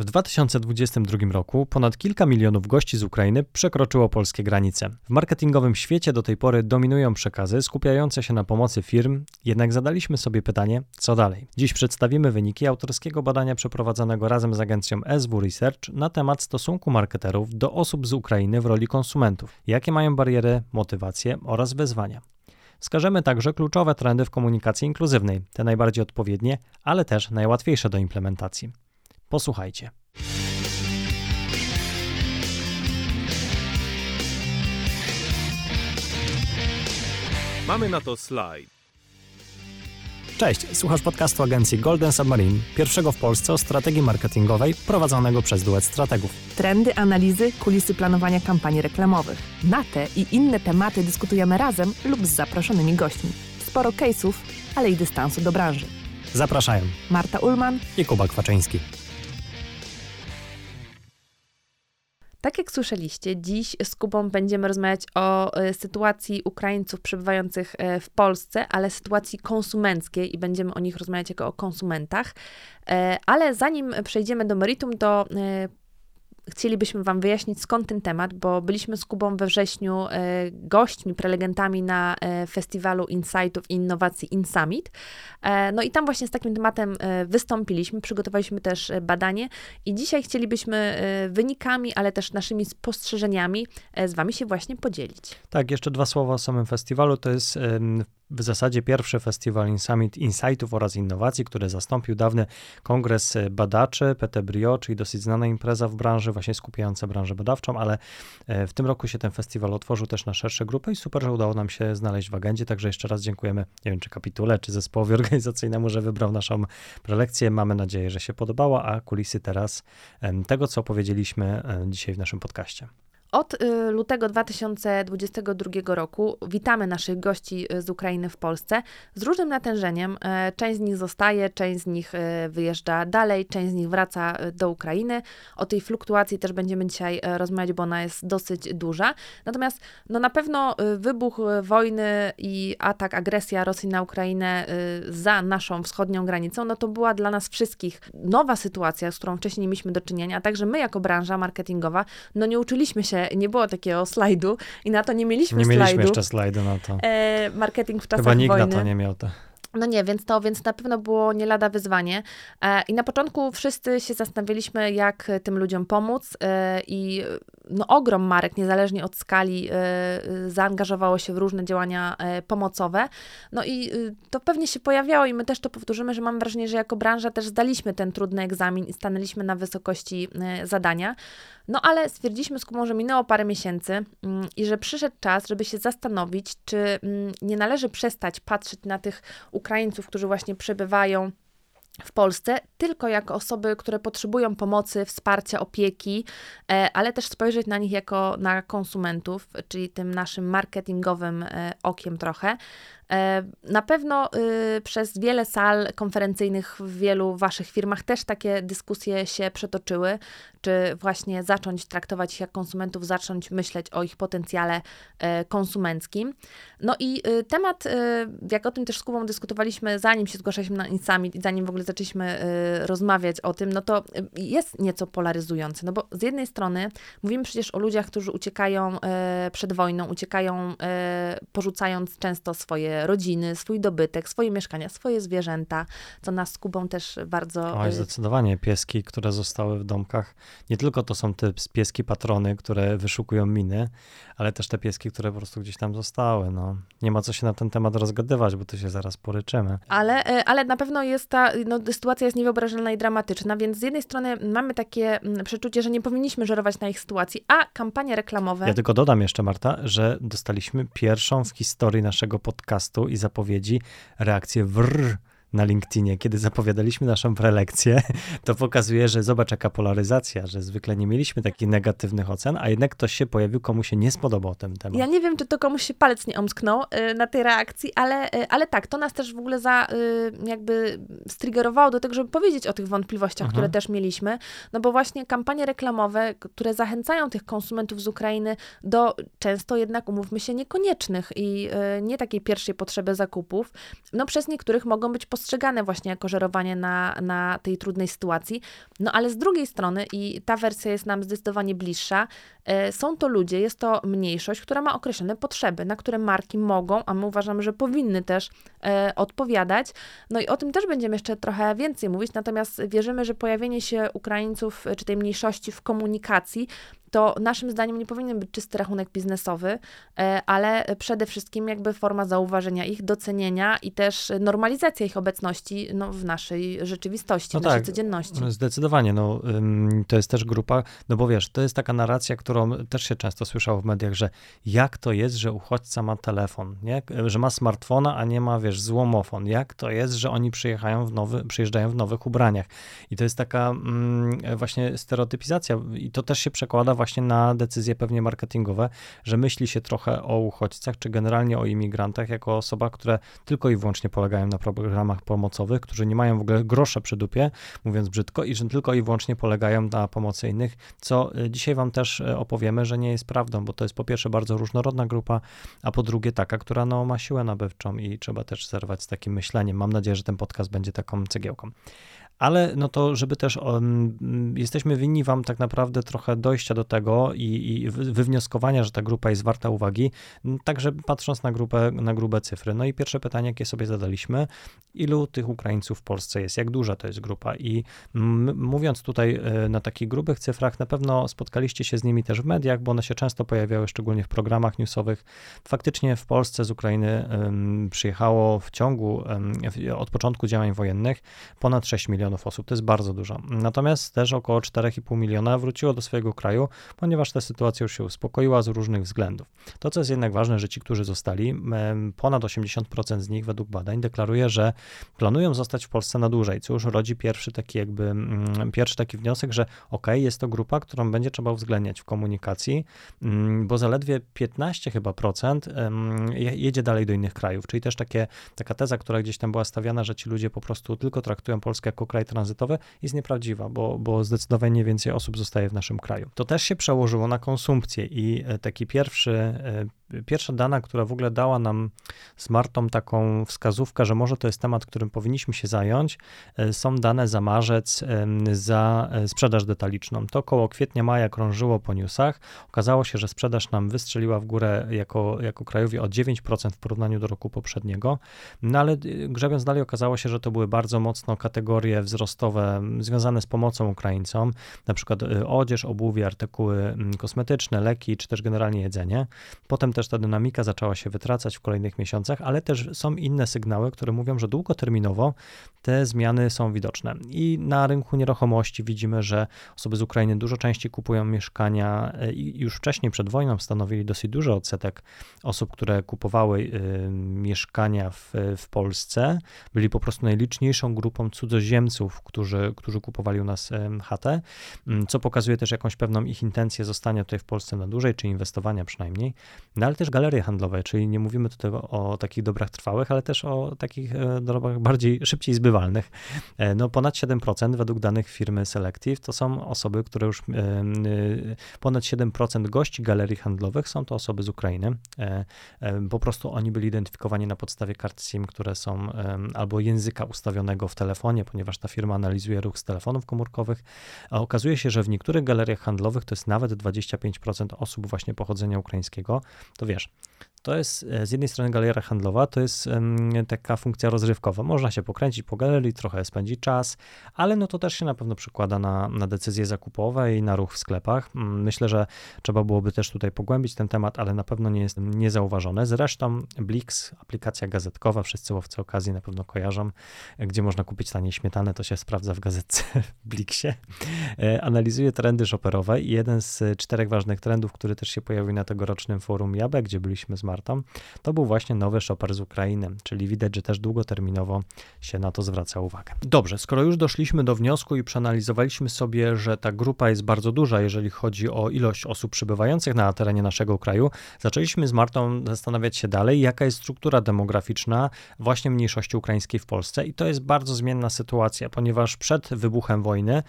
W 2022 roku ponad kilka milionów gości z Ukrainy przekroczyło polskie granice. W marketingowym świecie do tej pory dominują przekazy skupiające się na pomocy firm, jednak zadaliśmy sobie pytanie, co dalej. Dziś przedstawimy wyniki autorskiego badania przeprowadzonego razem z agencją SW Research na temat stosunku marketerów do osób z Ukrainy w roli konsumentów, jakie mają bariery, motywacje oraz wyzwania. Wskażemy także kluczowe trendy w komunikacji inkluzywnej, te najbardziej odpowiednie, ale też najłatwiejsze do implementacji. Posłuchajcie. Mamy na to slajd. Cześć, słuchasz podcastu agencji Golden Submarine, pierwszego w Polsce o strategii marketingowej prowadzonego przez duet strategów. Trendy, analizy, kulisy planowania kampanii reklamowych. Na te i inne tematy dyskutujemy razem lub z zaproszonymi gośćmi. Sporo case'ów, ale i dystansu do branży. Zapraszają Marta Ulman i Kuba Kwaczyński. Tak jak słyszeliście, dziś z Kubą będziemy rozmawiać o e, sytuacji Ukraińców przebywających e, w Polsce, ale sytuacji konsumenckiej i będziemy o nich rozmawiać jako o konsumentach. E, ale zanim przejdziemy do meritum, to chcielibyśmy Wam wyjaśnić, skąd ten temat, bo byliśmy z Kubą we wrześniu e, gośćmi, prelegentami na e, festiwalu Insightów i Innowacji InSummit. E, no i tam właśnie z takim tematem wystąpiliśmy, przygotowaliśmy też badanie i dzisiaj chcielibyśmy wynikami, ale też naszymi spostrzeżeniami z Wami się właśnie podzielić. Tak, jeszcze dwa słowa o samym festiwalu. To jest w zasadzie pierwszy festiwal Summit Insightów oraz Innowacji, który zastąpił dawny kongres badaczy PT Brio, czyli dosyć znana impreza w branży, właśnie skupiająca branżę badawczą, ale e, w tym roku się ten festiwal otworzył też na szersze grupy i super, że udało nam się znaleźć w agendzie, także jeszcze raz dziękujemy, nie wiem czy kapitule, czy zespołowi organizacyjnemu, że wybrał naszą prelekcję. Mamy nadzieję, że się podobała, a kulisy teraz tego, co powiedzieliśmy e, dzisiaj w naszym podcaście. Od y, lutego 2022 roku witamy naszych gości y, z Ukrainy w Polsce z różnym natężeniem. E, część z nich zostaje, część z nich y, wyjeżdża dalej, część z nich wraca do Ukrainy. O tej fluktuacji też będziemy dzisiaj e, rozmawiać, bo ona jest dosyć duża. Natomiast no na pewno wybuch wojny i atak, agresja Rosji na Ukrainę za naszą wschodnią granicą, no to była dla nas wszystkich nowa sytuacja, z którą wcześniej nie mieliśmy do czynienia, a także my jako branża marketingowa, no nie uczyliśmy się nie było takiego slajdu i na to nie mieliśmy slajdu. Nie mieliśmy jeszcze slajdu na to. E, marketing w czasach Chyba nikt wojny. na to nie miał to. No nie, więc to więc na pewno było nie lada wyzwanie. E, I na początku wszyscy się zastanawialiśmy, jak tym ludziom pomóc. E, I no, ogrom marek, niezależnie od skali, e, zaangażowało się w różne działania pomocowe. No i to pewnie się pojawiało, i my też to powtórzymy, że mam wrażenie, że jako branża też zdaliśmy ten trudny egzamin i stanęliśmy na wysokości zadania. No ale stwierdziliśmy z Kubą, że minęło parę miesięcy mm, i że przyszedł czas, żeby się zastanowić, czy mm, nie należy przestać patrzeć na tych Ukraińców, którzy właśnie przebywają w Polsce, tylko jako osoby, które potrzebują pomocy, wsparcia, opieki, e, ale też spojrzeć na nich jako na konsumentów, czyli tym naszym marketingowym e, okiem trochę. E, na pewno y, przez wiele sal konferencyjnych w wielu waszych firmach też takie dyskusje się przetoczyły, czy właśnie zacząć traktować ich jak konsumentów, zacząć myśleć o ich potencjale e, konsumenckim. No i y, temat, y, jak o tym też z Kubą dyskutowaliśmy, zanim się zgłaszaliśmy na Insummit i zanim w ogóle zaczęliśmy rozmawiać o tym, no to jest nieco polaryzujący, no bo z jednej strony mówimy przecież o ludziach, którzy uciekają e, przed wojną, uciekają porzucając często swoje rodziny, swój dobytek, swoje mieszkania, swoje zwierzęta, co nas z Kubą też bardzo... Oj, y, zdecydowanie. Pieski, które zostały w domkach, nie tylko to są te pieski patrony, które wyszukują miny, ale też te pieski, które po prostu gdzieś tam zostały. No. Nie ma co się na ten temat rozgadywać, bo to się zaraz poryczymy. Ale, y, ale na pewno jest ta, no, sytuacja jest niewyobrażalna i dramatyczna, więc z jednej strony mamy takie mm, przeczucie, że nie powinniśmy żerować na ich sytuacji, a kampanie reklamowe... Ja tylko dodam jeszcze, Marta, że dostaliśmy pierwszą w historii naszego podcastu podcastu i zapowiedzi reakcję wrr na LinkedInie, kiedy zapowiadaliśmy naszą prelekcję, to pokazuje, że zobacz jaka polaryzacja, że zwykle nie mieliśmy takich negatywnych ocen, a jednak ktoś się pojawił, komu się nie spodobał ten temat. Ja nie wiem, czy to komuś się palec nie omsknął y, na tej reakcji, ale, y, ale tak, to nas też w ogóle za, y, jakby striggerowało do tego, żeby powiedzieć o tych wątpliwościach, mhm. które też mieliśmy, no bo właśnie kampanie reklamowe, które zachęcają tych konsumentów z Ukrainy do często jednak, umówmy się, niekoniecznych i nie takiej pierwszej potrzeby zakupów, no przez niektórych mogą być postrzegane właśnie jako żerowanie na, na tej trudnej sytuacji. No ale z drugiej strony, i ta wersja jest nam zdecydowanie bliższa, e, są to ludzie, jest to mniejszość, która ma określone potrzeby, na które marki mogą, a my uważamy, że powinny też e, odpowiadać. No i o tym też będziemy jeszcze trochę więcej mówić, natomiast wierzymy, że pojawienie się Ukraińców czy tej mniejszości w komunikacji to naszym zdaniem nie powinien być czysty rachunek biznesowy, e, ale przede wszystkim jakby forma zauważenia ich, docenienia i też normalizacja ich obecności no, w naszej rzeczywistości, no w naszej tak, codzienności. Zdecydowanie, no, to jest też grupa, no bo wiesz, to jest taka narracja, którą też się często słyszało w mediach, że jak to jest, że uchodźca ma telefon, nie? że ma smartfona, a nie ma, wiesz, złomofon, jak to jest, że oni przyjechają w nowy, przyjeżdżają w nowych ubraniach. I to jest taka mm, właśnie stereotypizacja i to też się przekłada właśnie na decyzje pewnie marketingowe, że myśli się trochę o uchodźcach, czy generalnie o imigrantach, jako osoba, które tylko i wyłącznie polegają na programach pomocowych, którzy nie mają w ogóle grosza przy dupie, mówiąc brzydko, i że tylko i wyłącznie polegają na pomocy innych, co y, dzisiaj wam też y, opowiemy, że nie jest prawdą, bo to jest po pierwsze bardzo różnorodna grupa, a po drugie taka, która no, ma siłę nabywczą i trzeba też zerwać z takim myśleniem. Mam nadzieję, że ten podcast będzie taką cegiełką ale no to, żeby też um, jesteśmy winni wam tak naprawdę trochę dojścia do tego i, i wywnioskowania, że ta grupa jest warta uwagi, także patrząc na grupę, na grube cyfry. No i pierwsze pytanie, jakie sobie zadaliśmy, ilu tych Ukraińców w Polsce jest, jak duża to jest grupa i mówiąc tutaj e, na takich grubych cyfrach, na pewno spotkaliście się z nimi też w mediach, bo one się często pojawiały, szczególnie w programach newsowych. Faktycznie w Polsce z Ukrainy um, przyjechało w ciągu, um, od początku działań wojennych ponad 6 milionów milionów osób, to jest bardzo dużo. Natomiast też około 4,5 miliona wróciło do swojego kraju, ponieważ ta sytuacja już się uspokoiła z różnych względów. To, co jest jednak ważne, że ci, którzy zostali, ponad 80% z nich według badań deklaruje, że planują zostać w Polsce na dłużej, co już rodzi pierwszy taki jakby, mm, pierwszy taki wniosek, że ok, jest to grupa, którą będzie trzeba uwzględniać w komunikacji, mm, bo zaledwie 15 chyba procent jedzie dalej do innych krajów, czyli też takie, taka teza, która gdzieś tam była stawiana, że ci ludzie po prostu tylko traktują Polskę jako kraj tranzytowy, jest nieprawdziwa, bo, bo zdecydowanie więcej osób zostaje w naszym kraju. To też się przełożyło na konsumpcję i e, taki pierwszy e, pierwsza dana, która w ogóle dała nam z Martą taką wskazówkę, że może to jest temat, którym powinniśmy się zająć, e, są dane za marzec za sprzedaż detaliczną. To koło kwietnia, maja krążyło po newsach. Okazało się, że sprzedaż nam wystrzeliła w górę jako, jako krajowi o 9% w porównaniu do roku poprzedniego. No ale grzebiąc dalej okazało się, że to były bardzo mocno kategorie wzrostowe związane z pomocą Ukraińcom, na przykład odzież, obuwie, artykuły kosmetyczne, leki, czy też generalnie jedzenie. Potem też ta dynamika zaczęła się wytracać w kolejnych miesiącach, ale też są inne sygnały, które mówią, że długoterminowo te zmiany są widoczne. I na rynku nieruchomości widzimy, że osoby z Ukrainy dużo częściej kupują mieszkania e, i już wcześniej przed wojną stanowili dosyć duży odsetek osób, które kupowały y, mieszkania w, w Polsce. Byli po prostu najliczniejszą grupą cudzoziemców, którzy, którzy kupowali u nas chatę, mm, co pokazuje też jakąś pewną ich intencję zostania tutaj w Polsce na dłużej, czy inwestowania przynajmniej. No ale też galerie handlowe, czyli nie mówimy tutaj o takich dobrach trwałych, ale też o takich e, dobrach bardziej szybciej zbywalnych. E, no ponad 7% według danych firmy Selective to są osoby, które już e, ponad 7% gości galerii handlowych są to osoby z Ukrainy. Po prostu oni byli identyfikowani na podstawie kart SIM, które są albo języka ustawionego w telefonie, ponieważ ta firma analizuje ruch z telefonów komórkowych, a okazuje się, że w niektórych galeriach handlowych to jest nawet 25% osób właśnie pochodzenia ukraińskiego, to wiesz, to jest e, z jednej strony galeria handlowa, to jest taka funkcja rozrywkowa. Można się pokręcić po galerii, trochę spędzić czas, ale no to też się na pewno przekłada na, na decyzje zakupowe i na ruch w sklepach. Myślę, że trzeba byłoby też tutaj pogłębić ten temat, ale na pewno nie jest niezauważone. Zresztą Blix, aplikacja gazetkowa, wszyscy łowcy okazji na pewno kojarzą, gdzie można kupić taniej śmietanę, to się sprawdza w gazetce w Blixie. E, analizuje trendy shopperowe i jeden z czterech ważnych trendów, który też się pojawił na tegorocznym forum Jabe, gdzie byliśmy z Martą, to był właśnie nowy shopper z Ukrainy, czyli widać, że też długoterminowo się na to zwraca uwagę. Dobrze, skoro już doszliśmy do wniosku i przeanalizowaliśmy sobie, że ta grupa jest bardzo duża, jeżeli chodzi o ilość osób przybywających na terenie naszego kraju, zaczęliśmy z Martą zastanawiać się dalej, jaka jest struktura demograficzna właśnie mniejszości ukraińskiej w Polsce i to jest bardzo zmienna sytuacja, ponieważ przed wybuchem wojny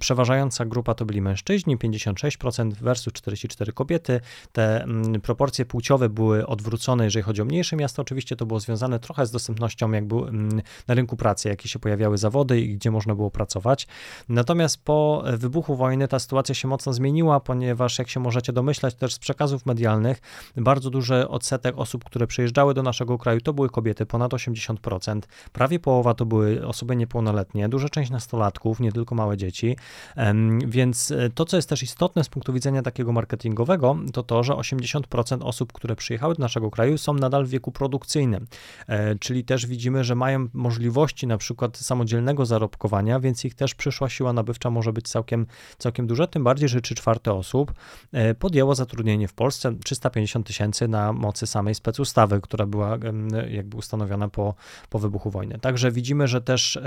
przeważająca grupa to byli mężczyźni, 56% versus 44 kobiety. Te proporcje płciowe były odwrócone, jeżeli chodzi o mniejsze miasta. Oczywiście to było związane trochę z dostępnością jakby mm, na rynku pracy, jakie się pojawiały zawody i gdzie można było pracować. Natomiast po wybuchu wojny ta sytuacja się mocno zmieniła, ponieważ jak się możecie domyślać też z przekazów medialnych, bardzo duży odsetek osób, które przyjeżdżały do naszego kraju, to były kobiety, ponad 80%. Prawie połowa to były osoby niepełnoletnie, duża część nastolatków, nie tylko małe dzieci. Więc e, to, co jest też istotne z punktu widzenia takiego marketingowego, to to, że 80% osób, które przyjechały do naszego kraju, są nadal w wieku produkcyjnym. E, czyli też widzimy, że mają możliwości na przykład samodzielnego zarobkowania, więc ich też przyszła siła nabywcza może być całkiem, całkiem duża, tym bardziej, że 3 czwarte osób e, podjęło zatrudnienie w Polsce 350 tysięcy na mocy samej specustawy, która była jakby ustanowiona po, po wybuchu wojny. Także widzimy, że też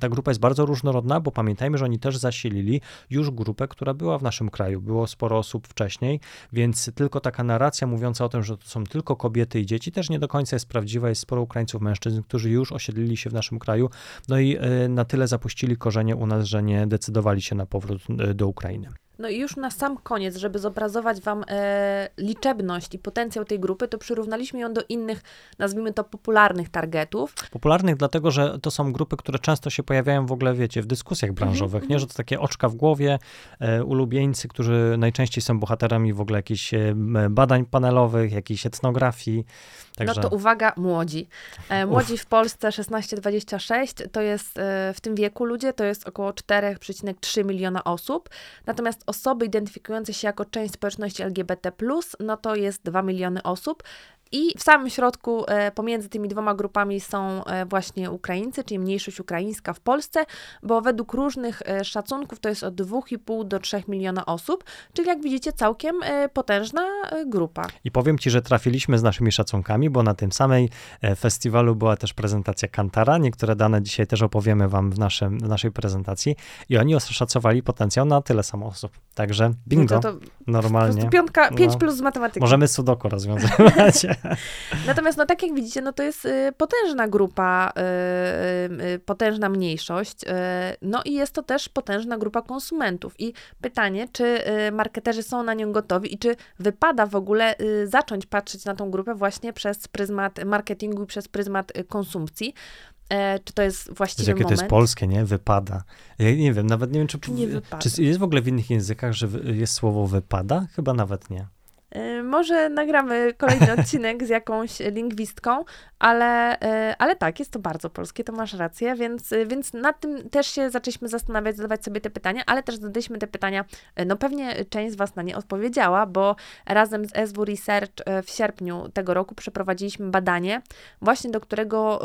ta grupa jest bardzo różnorodna, bo pamiętajmy, że oni też zasilili już grupę, która była w naszym kraju. Było sporo osób wcześniej, więc tylko taka narracja mówiąca o tym, że to są tylko kobiety i dzieci, też nie do końca jest prawdziwa. Jest sporo Ukraińców, mężczyzn, którzy już osiedlili się w naszym kraju, no i e, na tyle zapuścili korzenie u nas, że nie decydowali się na powrót e, do Ukrainy. No i już na sam koniec, żeby zobrazować Wam e, liczebność i potencjał tej grupy, to przyrównaliśmy ją do innych, nazwijmy to popularnych targetów. Popularnych dlatego, że to są grupy, które często się pojawiają w ogóle, wiecie, w dyskusjach mhm, branżowych, mm -hmm. nie? Że to takie oczka w głowie, e, ulubieńcy, którzy najczęściej są bohaterami w ogóle jakichś e, badań panelowych, jakiejś etnografii. Także... No to uwaga, młodzi. E, młodzi Uf. w Polsce 16-26 to jest e, w tym wieku ludzie, to jest około 4,3 miliona osób. Natomiast osoby identyfikujące się jako część społeczności LGBT, no to jest 2 miliony osób. I w samym środku, e, pomiędzy tymi dwoma grupami są e, właśnie Ukraińcy, czyli mniejszość ukraińska w Polsce, bo według różnych e, szacunków to jest od 2,5 do 3 miliona osób, czyli jak widzicie całkiem potężna grupa. I powiem Ci, że trafiliśmy z naszymi szacunkami, bo na tym samej festiwalu była też prezentacja Kantara. Niektóre dane dzisiaj też opowiemy Wam w, naszym, w naszej prezentacji i oni oszacowali potencjał na tyle samo osób. Także bingo, no to, to normalnie. piątka, 5 no, plus z matematyki. Możemy sudoku rozwiązywać. Natomiast no tak jak widzicie, no to jest y, potężna grupa, y, y, potężna mniejszość, no i jest to też potężna grupa konsumentów. I pytanie, czy marketerzy są na nią gotowi i czy wypada w ogóle zacząć patrzeć na tą grupę właśnie przez pryzmat marketingu i przez pryzmat konsumpcji. E, czy to jest właściwy Jakie moment? to jest polskie, nie? Wypada. Ja nie wiem, nawet nie wiem, czy, nie czy jest w ogóle w innych językach, że jest słowo wypada? Chyba nawet nie. Y, może nagramy kolejny odcinek z jakąś lingwistką, ale, y, ale tak, jest to bardzo polskie, to masz rację, więc, y, więc nad tym też się zaczęliśmy zastanawiać, zadawać sobie te pytania, ale też zadaliśmy te pytania, no pewnie część z Was na nie odpowiedziała, bo razem z SW Research w sierpniu tego roku przeprowadziliśmy badanie, właśnie do którego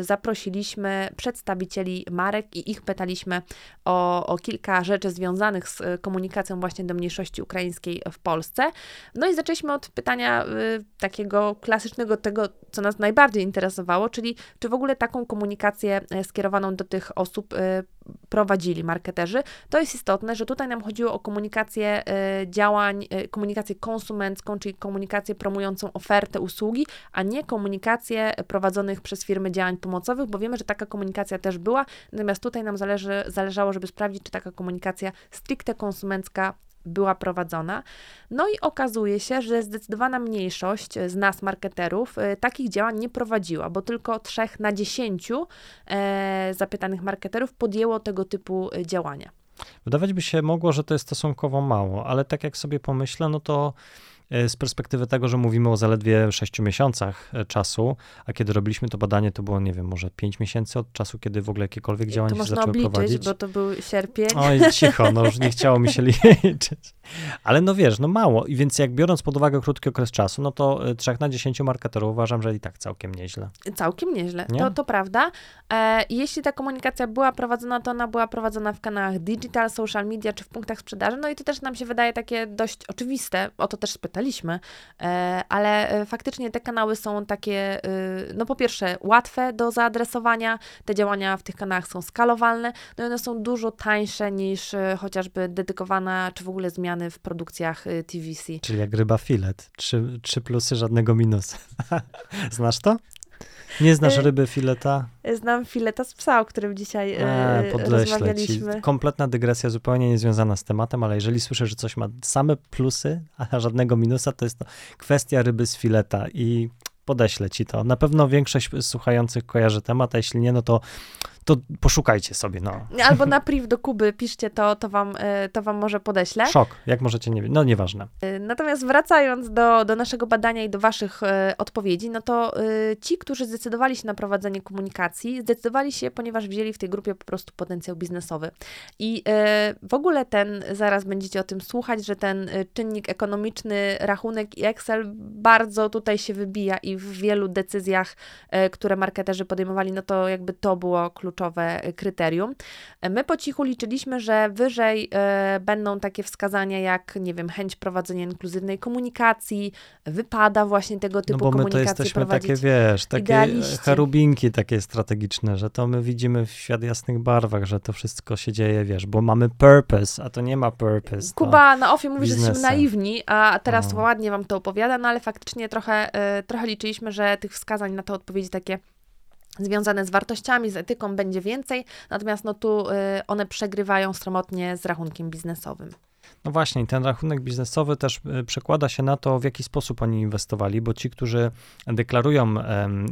zaprosiliśmy przedstawicieli marek i ich pytaliśmy o, o kilka rzeczy związanych z komunikacją właśnie do mniejszości ukraińskiej w Polsce. No i zaczęliśmy od pytania y, takiego klasycznego, tego, co nas najbardziej interesowało, czyli czy w ogóle taką komunikację e, skierowaną do tych osób y, prowadzili marketerzy. To jest istotne, że tutaj nam chodziło o komunikację y, działań, komunikację konsumencką, czyli komunikację promującą ofertę usługi, a nie komunikację prowadzonych przez firmy działań pomocowych, bo wiemy, że taka komunikacja też była, natomiast tutaj nam zależy, zależało, żeby sprawdzić, czy taka komunikacja stricte konsumencka była prowadzona. No i okazuje się, że zdecydowana mniejszość z nas, marketerów, y, takich działań nie prowadziła, bo tylko 3 na 10 e, zapytanych marketerów podjęło tego typu y, działania. Wydawać by się mogło, że to jest stosunkowo mało, ale tak jak sobie pomyślę, no to E, z perspektywy tego, że mówimy o zaledwie 6 miesiącach e, czasu, a kiedy robiliśmy to badanie, to było, nie wiem, może 5 miesięcy od czasu, kiedy w ogóle jakiekolwiek działania się zaczęły obliczyć, prowadzić. bo to był sierpień. Oj, cicho, no już nie chciało mi się liczyć. Ale no wiesz, no mało. I więc jak biorąc pod uwagę krótki okres czasu, no to 3 e, na 10 marketerów uważam, że i tak całkiem nieźle. Całkiem nieźle, to, to prawda. E, jeśli ta komunikacja była prowadzona, to ona była prowadzona w kanałach digital, social media czy w punktach sprzedaży, no i to też nam się wydaje takie dość oczywiste, o to też spytaliśmy, e, ale e, faktycznie te kanały są takie, no po pierwsze łatwe do zaadresowania, te działania w tych kanałach są skalowalne, no i one są dużo tańsze niż chociażby dedykowana, czy w ogóle zmiany w produkcjach TVC. Czyli jak ryba filet. Trzy, trzy plusy, żadnego minusa. Znasz to? Nie znasz ryby fileta? Znam fileta z psa, o którym dzisiaj e, E, podeślę ci. rozmawialiśmy. Kompletna dygresja, zupełnie niezwiązana z tematem, ale jeżeli słyszę, że coś ma same plusy, a żadnego minusa, to jest to kwestia ryby z fileta i podeślę ci to. Na pewno większość słuchających kojarzy temat, a jeśli nie, no to, to poszukajcie sobie, no. Albo na priv do Kuby piszcie to, to wam, e, to wam może podeślę. Szok, jak możecie nie wiedzieć, no nieważne. E, Natomiast wracając do, do naszego badania i do Waszych e, odpowiedzi, no to ci, którzy zdecydowali się na prowadzenie komunikacji, zdecydowali się, ponieważ wzięli w tej grupie po prostu potencjał biznesowy. I w ogóle ten, zaraz będziecie o tym słuchać, że ten czynnik ekonomiczny, rachunek i Excel bardzo tutaj się wybija i w wielu decyzjach, e, które marketerzy podejmowali, no to jakby to było kluczowe e, kryterium. E, My po cichu liczyliśmy, że wyżej będą takie wskazania jak, nie wiem, chęć prowadzenia inkluzywnej komunikacji, wypada właśnie tego No typu bo my to komunikacji jesteśmy takie, wiesz, takie idealiści. cherubinki takie strategiczne, że to my widzimy w świat jasnych barwach, że to wszystko się dzieje, wiesz, bo mamy purpose, a to nie ma purpose. Kuba na ofie mówi, że jesteśmy naiwni, a teraz No. ładnie wam to opowiada, no ale faktycznie trochę, trochę liczyliśmy, że tych wskazań na te odpowiedzi takie związane z wartościami, z etyką będzie więcej, natomiast no tu e, one przegrywają sromotnie z rachunkiem biznesowym. No właśnie, ten rachunek biznesowy też y, przekłada się na to, w jaki sposób oni inwestowali, bo ci, którzy deklarują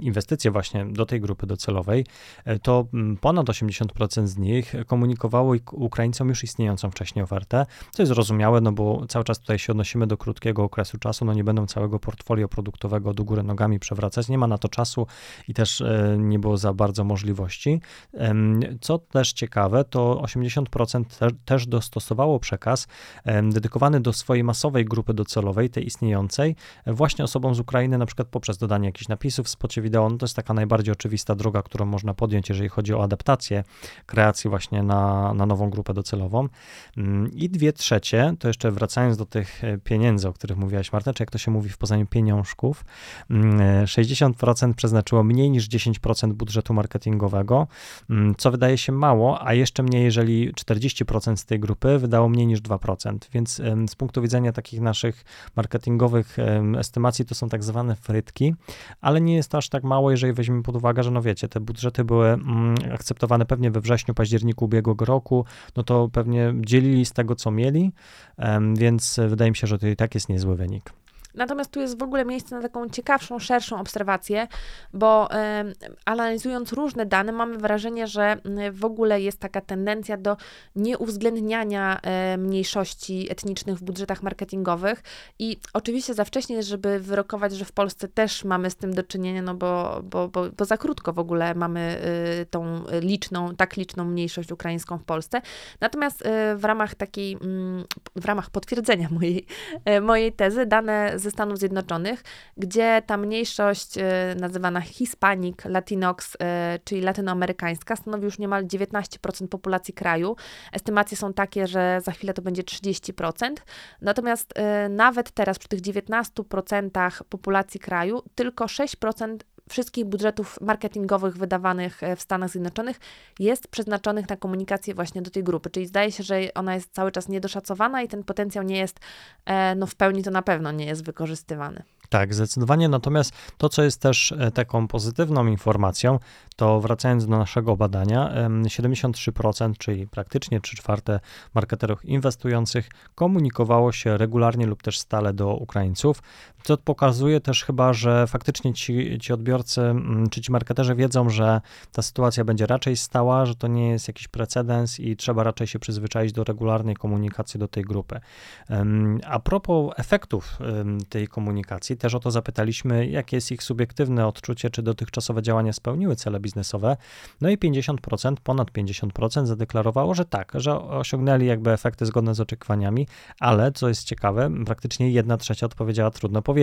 inwestycje właśnie do tej grupy docelowej, e, to mm, ponad 80% z nich komunikowało ik- Ukraińcom już istniejącą wcześniej ofertę, co jest zrozumiałe, no bo cały czas tutaj się odnosimy do krótkiego okresu czasu, no nie będą całego portfolio produktowego do góry nogami przewracać, nie ma na to czasu i też e, nie było za bardzo możliwości. Co też ciekawe, to 80% te, też dostosowało przekaz dedykowany do swojej masowej grupy docelowej, tej istniejącej, e, właśnie osobom z Ukrainy, na przykład poprzez dodanie jakichś napisów w spocie wideo. No to jest taka najbardziej oczywista droga, którą można podjąć, jeżeli chodzi o adaptację kreacji właśnie na, na nową grupę docelową. Mm, I dwie trzecie, to jeszcze wracając do tych e, pieniędzy, o których mówiłaś Marta, czy jak to się mówi w Poznaniu, pieniążków, mm, e, 60% przeznaczyło mniej niż 10% budżetu marketingowego, mm, co wydaje się mało, a jeszcze mniej, jeżeli 40% z tej grupy wydało mniej niż 2%. Więc em, z punktu widzenia takich naszych marketingowych estymacji to są tak zwane frytki, ale nie jest to aż tak mało, jeżeli weźmiemy pod uwagę, że no wiecie, te budżety były mm, akceptowane pewnie we wrześniu, październiku ubiegłego roku, no to pewnie dzielili z tego, co mieli, więc wydaje mi się, że to i tak jest niezły wynik. Natomiast tu jest w ogóle miejsce na taką ciekawszą, szerszą obserwację, bo analizując różne dane, mamy wrażenie, że w ogóle jest taka tendencja do nieuwzględniania mniejszości etnicznych w budżetach marketingowych. I oczywiście za wcześnie żeby wyrokować, że w Polsce też mamy z tym do czynienia, no bo, bo, bo, bo za krótko w ogóle mamy y, tą liczną, tak liczną mniejszość ukraińską w Polsce. Natomiast y, w ramach takiej, mm, w ramach potwierdzenia mojej, e, mojej tezy, dane ze Stanów Zjednoczonych, gdzie ta mniejszość e, nazywana Hispanic, Latinox, e, czyli latynoamerykańska, stanowi już niemal 19% populacji kraju. Estymacje są takie, że za chwilę to będzie 30%. Natomiast e, nawet teraz przy tych 19% populacji kraju tylko 6% wszystkich budżetów marketingowych wydawanych e, w Stanach Zjednoczonych jest przeznaczonych na komunikację właśnie do tej grupy. Czyli zdaje się, że ona jest cały czas niedoszacowana i ten potencjał nie jest, e, no w pełni to na pewno nie jest wykorzystywany. Tak, zdecydowanie. Natomiast to, co jest też e, taką pozytywną informacją, to wracając do naszego badania, em, 73%, czyli praktycznie 3 czwarte marketerów inwestujących komunikowało się regularnie lub też stale do Ukraińców, co pokazuje też chyba, że faktycznie ci, ci odbiorcy mm, czy ci marketerzy wiedzą, że ta sytuacja będzie raczej stała, że to nie jest jakiś precedens i trzeba raczej się przyzwyczaić do regularnej komunikacji do tej grupy. A propos efektów tej komunikacji, też o to zapytaliśmy, jakie jest ich subiektywne odczucie, czy dotychczasowe działania spełniły cele biznesowe. No i 50%, ponad 50% zadeklarowało, że tak, że osiągnęli jakby efekty zgodne z oczekiwaniami, ale co jest ciekawe, praktycznie jedna trzecia odpowiedziała trudno powiedzieć,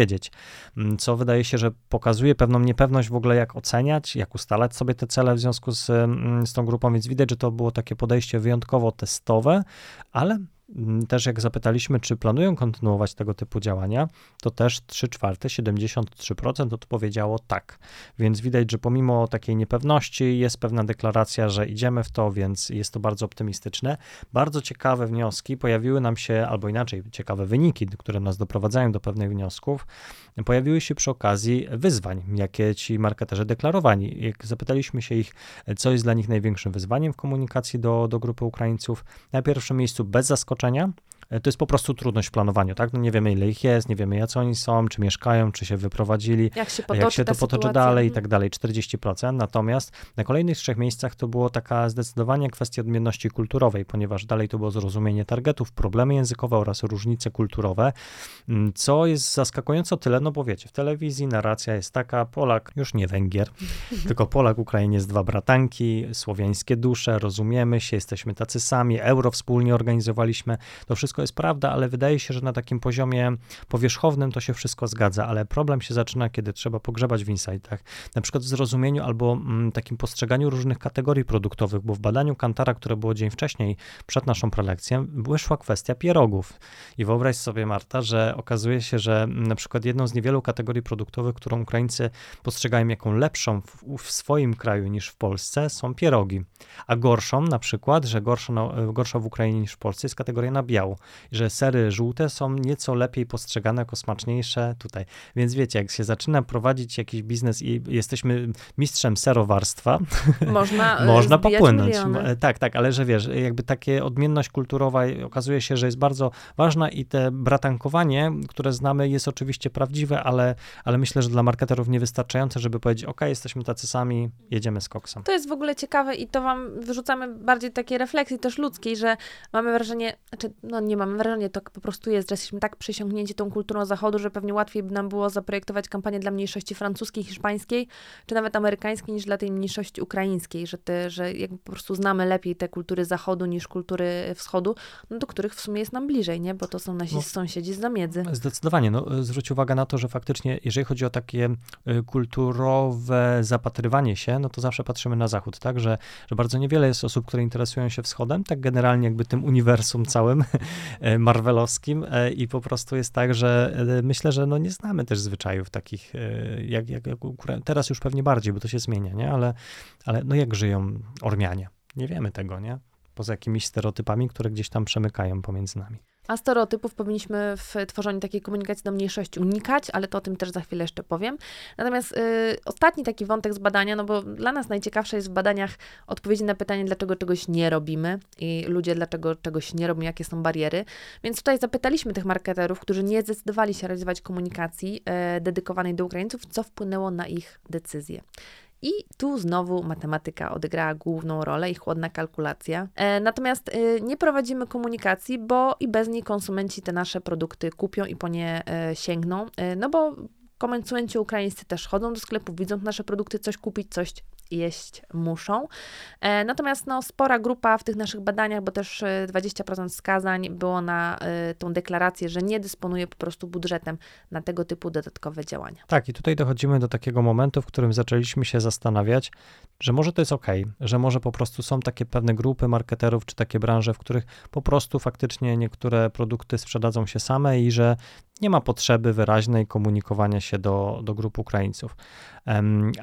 Mm, co wydaje się, że pokazuje pewną niepewność w ogóle, jak oceniać, jak ustalać sobie te cele w związku z, mm, z tą grupą, więc widać, że to było takie podejście wyjątkowo testowe, ale też jak zapytaliśmy, czy planują kontynuować tego typu działania, to też 3 czwarte, 73% odpowiedziało tak. Więc widać, że pomimo takiej niepewności jest pewna deklaracja, że idziemy w to, więc jest to bardzo optymistyczne. Bardzo ciekawe wnioski pojawiły nam się, albo inaczej, ciekawe wyniki, które nas doprowadzają do pewnych wniosków, pojawiły się przy okazji wyzwań, jakie ci marketerzy deklarowali. Jak zapytaliśmy się ich, co jest dla nich największym wyzwaniem w komunikacji do, do grupy Ukraińców, na pierwszym miejscu bez zaskoczenia doświadczenie to jest po prostu trudność w planowaniu, tak? No nie wiemy, ile ich jest, nie wiemy, jacy oni są, czy mieszkają, czy się wyprowadzili, jak się, potoczy jak się to potoczy sytuacja. dalej i tak dalej, 40%. Natomiast na kolejnych trzech miejscach to było taka zdecydowanie kwestia odmienności kulturowej, ponieważ dalej to było zrozumienie targetów, problemy językowe oraz różnice kulturowe, mm, co jest zaskakująco tyle, no bo wiecie, w telewizji narracja jest taka, Polak, już nie Węgier, tylko Polak, Ukrainie jest dwa bratanki, słowiańskie dusze, rozumiemy się, jesteśmy tacy sami, euro wspólnie organizowaliśmy, to wszystko jest prawda, ale wydaje się, że na takim poziomie powierzchownym to się wszystko zgadza, ale problem się zaczyna, kiedy trzeba pogrzebać w insightach, na przykład w zrozumieniu albo mm, takim postrzeganiu różnych kategorii produktowych, bo w badaniu Kantara, które było dzień wcześniej, przed naszą prelekcją, wyszła kwestia pierogów. I wyobraź sobie, Marta, że okazuje się, że mm, na przykład jedną z niewielu kategorii produktowych, którą Ukraińcy postrzegają jako lepszą w, w swoim kraju niż w Polsce, są pierogi. A gorszą na przykład, że gorsza, gorsza w Ukrainie niż w Polsce jest kategoria nabiału że sery żółte są nieco lepiej postrzegane jako smaczniejsze tutaj. Więc wiecie, jak się zaczyna prowadzić jakiś biznes i jesteśmy mistrzem serowarstwa, można, e, można popłynąć. Miliony. Tak, tak, ale że wiesz, jakby takie odmienność kulturowa okazuje się, że jest bardzo ważna i te bratankowanie, które znamy, jest oczywiście prawdziwe, ale, ale myślę, że dla marketerów niewystarczające, żeby powiedzieć, ok, jesteśmy tacy sami, jedziemy z koksem. To jest w ogóle ciekawe i to wam wyrzucamy bardziej takiej refleksji też ludzkiej, że mamy wrażenie, znaczy, no nie mamy wrażenie, to po prostu jest, że jesteśmy tak przysiągnięci tą kulturą zachodu, że pewnie łatwiej by nam było zaprojektować kampanię dla mniejszości francuskiej, hiszpańskiej, czy nawet amerykańskiej, niż dla tej mniejszości ukraińskiej, że, te, że jakby po prostu znamy lepiej te kultury zachodu niż kultury wschodu, no do których w sumie jest nam bliżej, nie? Bo to są nasi no, sąsiedzi z zamiedzy. Zdecydowanie. No, zwróć uwagę na to, że faktycznie, jeżeli chodzi o takie y, kulturowe zapatrywanie się, no to zawsze patrzymy na zachód, tak? Że, że bardzo niewiele jest osób, które interesują się wschodem, tak generalnie jakby tym uniwersum całym, marvelowskim e, i po prostu jest tak, że e, myślę, że no nie znamy też zwyczajów takich, jak, jak, jak teraz już pewnie bardziej, bo to się zmienia, nie? Ale, ale no jak żyją Ormianie? Nie wiemy tego, nie? Poza jakimiś stereotypami, które gdzieś tam przemykają pomiędzy nami. A stereotypów powinniśmy w tworzeniu takiej komunikacji do mniejszości unikać, ale to o tym też za chwilę jeszcze powiem. Natomiast y, ostatni taki wątek z badania, no bo dla nas najciekawsze jest w badaniach odpowiedzi na pytanie, dlaczego czegoś nie robimy i ludzie dlaczego czegoś nie robią, jakie są bariery. Więc tutaj zapytaliśmy tych marketerów, którzy nie zdecydowali się realizować komunikacji y, dedykowanej do Ukraińców, co wpłynęło na ich decyzje. I tu znowu matematyka odegrała główną rolę i chłodna kalkulacja. E, natomiast e, nie prowadzimy komunikacji, bo i bez niej konsumenci te nasze produkty kupią i po nie e, sięgną, e, no bo konsumenci ukraińscy też chodzą do sklepu, widzą nasze produkty, coś kupić, coś jeść muszą. E, natomiast no, spora grupa w tych naszych badaniach, bo też 20% e, wskazań było na e, tą deklarację, że nie dysponuje po prostu budżetem na tego typu dodatkowe działania. Tak, i tutaj dochodzimy do takiego momentu, w którym zaczęliśmy się zastanawiać, że może to jest ok, że może po prostu są takie pewne grupy marketerów czy takie branże, w których po prostu faktycznie niektóre produkty sprzedadzą się same i że nie ma potrzeby wyraźnej komunikowania się do, do grup Ukraińców.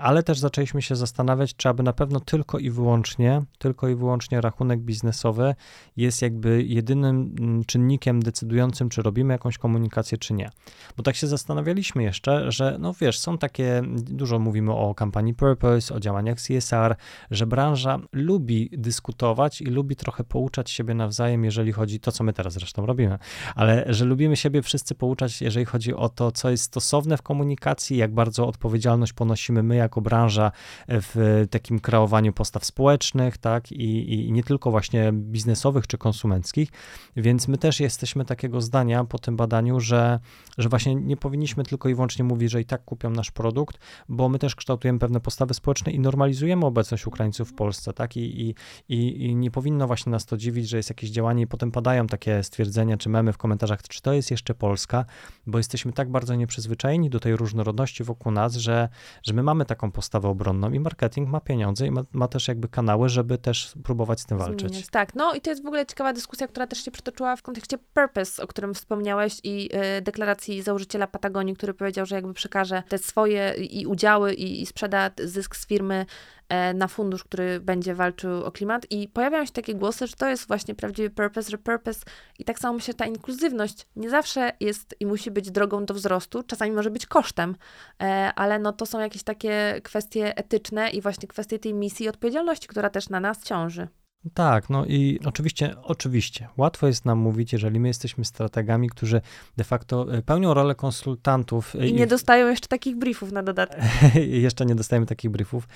Ale też zaczęliśmy się zastanawiać, czy aby na pewno tylko i wyłącznie, tylko i wyłącznie rachunek biznesowy jest jakby jedynym mm, czynnikiem decydującym, czy robimy jakąś komunikację, czy nie. Bo tak się zastanawialiśmy jeszcze, że no wiesz, są takie, dużo mówimy o kampanii Purpose, o działaniach CSR, że branża lubi dyskutować i lubi trochę pouczać siebie nawzajem, jeżeli chodzi to, co my teraz zresztą robimy, ale że lubimy siebie wszyscy pouczać, jeżeli chodzi o to, co jest stosowne w komunikacji, jak bardzo odpowiedzialność ponosimy ponosimy my jako branża w takim kreowaniu postaw społecznych, tak, i, i nie tylko właśnie biznesowych czy konsumenckich, więc my też jesteśmy takiego zdania po tym badaniu, że, że właśnie nie powinniśmy tylko i wyłącznie mówić, że i tak kupią nasz produkt, bo my też kształtujemy pewne postawy społeczne i normalizujemy obecność Ukraińców w Polsce, tak, i, i, i, i nie powinno właśnie nas to dziwić, że jest jakieś działanie i potem padają takie stwierdzenia czy memy w komentarzach, czy to jest jeszcze Polska, bo jesteśmy tak bardzo nieprzyzwyczajeni do tej różnorodności wokół nas, że, że my mamy taką postawę obronną i marketing ma pieniądze i ma, ma też jakby kanały, żeby też próbować z tym walczyć. Zmieniać. Tak, no i to jest w ogóle ciekawa dyskusja, która też się przytoczyła w kontekście purpose, o którym wspomniałeś i y, deklaracji założyciela Patagonii, który powiedział, że jakby przekaże te swoje i udziały i, i sprzeda zysk z firmy na fundusz, który będzie walczył o klimat. I pojawiają się takie głosy, że to jest właśnie prawdziwy purpose, że purpose i tak samo myślę, ta inkluzywność nie zawsze jest i musi być drogą do wzrostu, czasami może być kosztem, e, ale no to są jakieś takie kwestie etyczne i właśnie kwestie tej misji i odpowiedzialności, która też na nas ciąży. Tak, no i oczywiście, oczywiście, łatwo jest nam mówić, jeżeli my jesteśmy strategami, którzy de facto e, pełnią rolę konsultantów. I nie i... dostają jeszcze takich briefów na dodatek. jeszcze nie dostajemy takich briefów,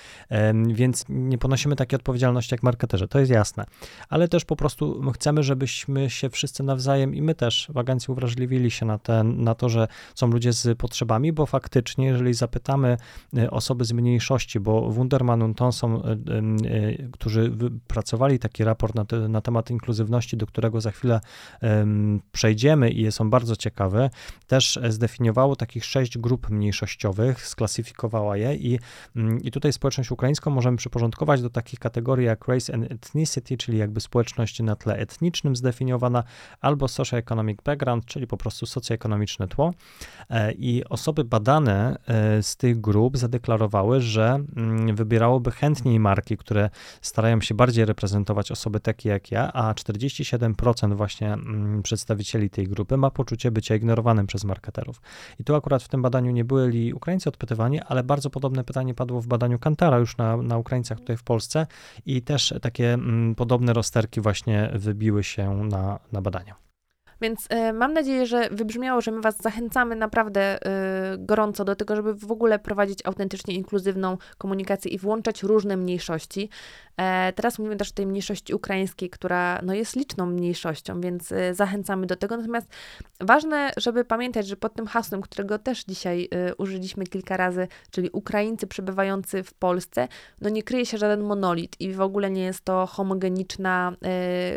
więc nie ponosimy takiej odpowiedzialności jak marketerzy, to jest jasne. Ale też po prostu chcemy, żebyśmy się wszyscy nawzajem i my też w agencji uwrażliwili się na, ten, na to, że są ludzie z potrzebami, bo faktycznie, jeżeli zapytamy e, osoby z mniejszości, bo Wunderman Thompson, e, którzy pracowali taki raport na, te, na temat inkluzywności, do którego za chwilę um, przejdziemy i są bardzo ciekawe. Też zdefiniowało takich sześć grup mniejszościowych, sklasyfikowała je i, um, i tutaj społeczność ukraińską możemy przyporządkować do takich kategorii jak race and ethnicity, czyli jakby społeczność na tle etnicznym zdefiniowana, albo socioeconomic background, czyli po prostu socjoekonomiczne tło. E, I osoby badane e, z tych grup zadeklarowały, że mm, wybierałoby chętniej marki, które starają się bardziej reprezentować reprezentować osoby takie jak ja, a 47% właśnie mm, przedstawicieli tej grupy ma poczucie bycia ignorowanym przez marketerów. I tu akurat w tym badaniu nie byli Ukraińcy odpytywani, ale bardzo podobne pytanie padło w badaniu Kantara już na, na Ukraińcach tutaj w Polsce i też takie mm, podobne rozterki właśnie wybiły się na, na badania. Więc y, mam nadzieję, że wybrzmiało, że my Was zachęcamy naprawdę y, gorąco do tego, żeby w ogóle prowadzić autentycznie inkluzywną komunikację i włączać różne mniejszości. E, teraz mówimy też o tej mniejszości ukraińskiej, która no, jest liczną mniejszością, więc y, zachęcamy do tego. Natomiast ważne, żeby pamiętać, że pod tym hasłem, którego też dzisiaj y, użyliśmy kilka razy, czyli Ukraińcy przebywający w Polsce, no nie kryje się żaden monolit i w ogóle nie jest to homogeniczna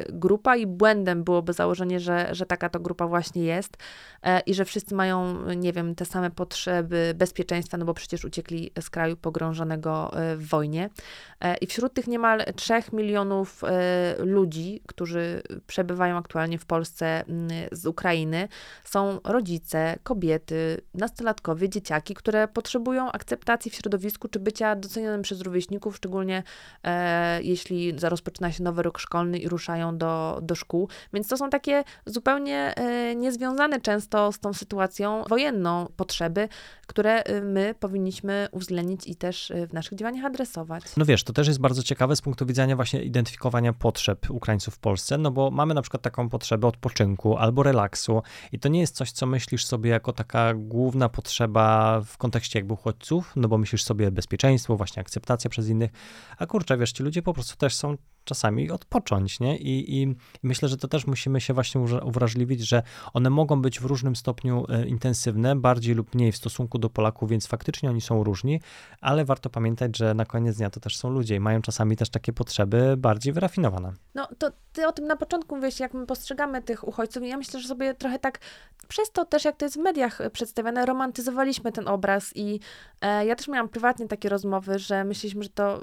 grupa i błędem byłoby założenie, że, że taka to grupa właśnie jest e, i że wszyscy mają, nie wiem, te same potrzeby bezpieczeństwa, no bo przecież uciekli z kraju pogrążonego w wojnie. E, I wśród tych nie ma niemal 3 milionów e, ludzi, którzy przebywają aktualnie w Polsce z Ukrainy, są rodzice, kobiety, nastolatkowie, dzieciaki, które potrzebują akceptacji w środowisku czy bycia docenionym przez rówieśników, szczególnie e, jeśli rozpoczyna się nowy rok szkolny i ruszają do, do szkół. Więc to są takie zupełnie e, niezwiązane często z tą sytuacją wojenną potrzeby, które my powinniśmy uwzględnić i też w naszych działaniach adresować. No wiesz, to też jest bardzo ciekawe z punktu widzenia właśnie identyfikowania potrzeb Ukraińców w Polsce, no bo mamy na przykład taką potrzebę odpoczynku albo relaksu i to nie jest coś, co myślisz sobie jako taka główna potrzeba w kontekście jakby uchodźców, no bo myślisz sobie bezpieczeństwo, właśnie akceptacja przez innych, a kurczę, wiesz, ci ludzie po prostu też są czasami odpocząć, nie? I, I, myślę, że to też musimy się właśnie uwrażliwić, że one mogą być w różnym stopniu e, intensywne, bardziej lub mniej w stosunku do Polaków, więc faktycznie oni są różni, ale warto pamiętać, że na koniec dnia to też są ludzie i mają czasami też takie potrzeby bardziej wyrafinowane. No to ty o tym na początku mówisz, jak my postrzegamy tych uchodźców ja myślę, że sobie trochę tak przez to też, jak to jest w mediach przedstawiane, romantyzowaliśmy ten obraz i e, ja też miałam prywatnie takie rozmowy, że myśleliśmy, że to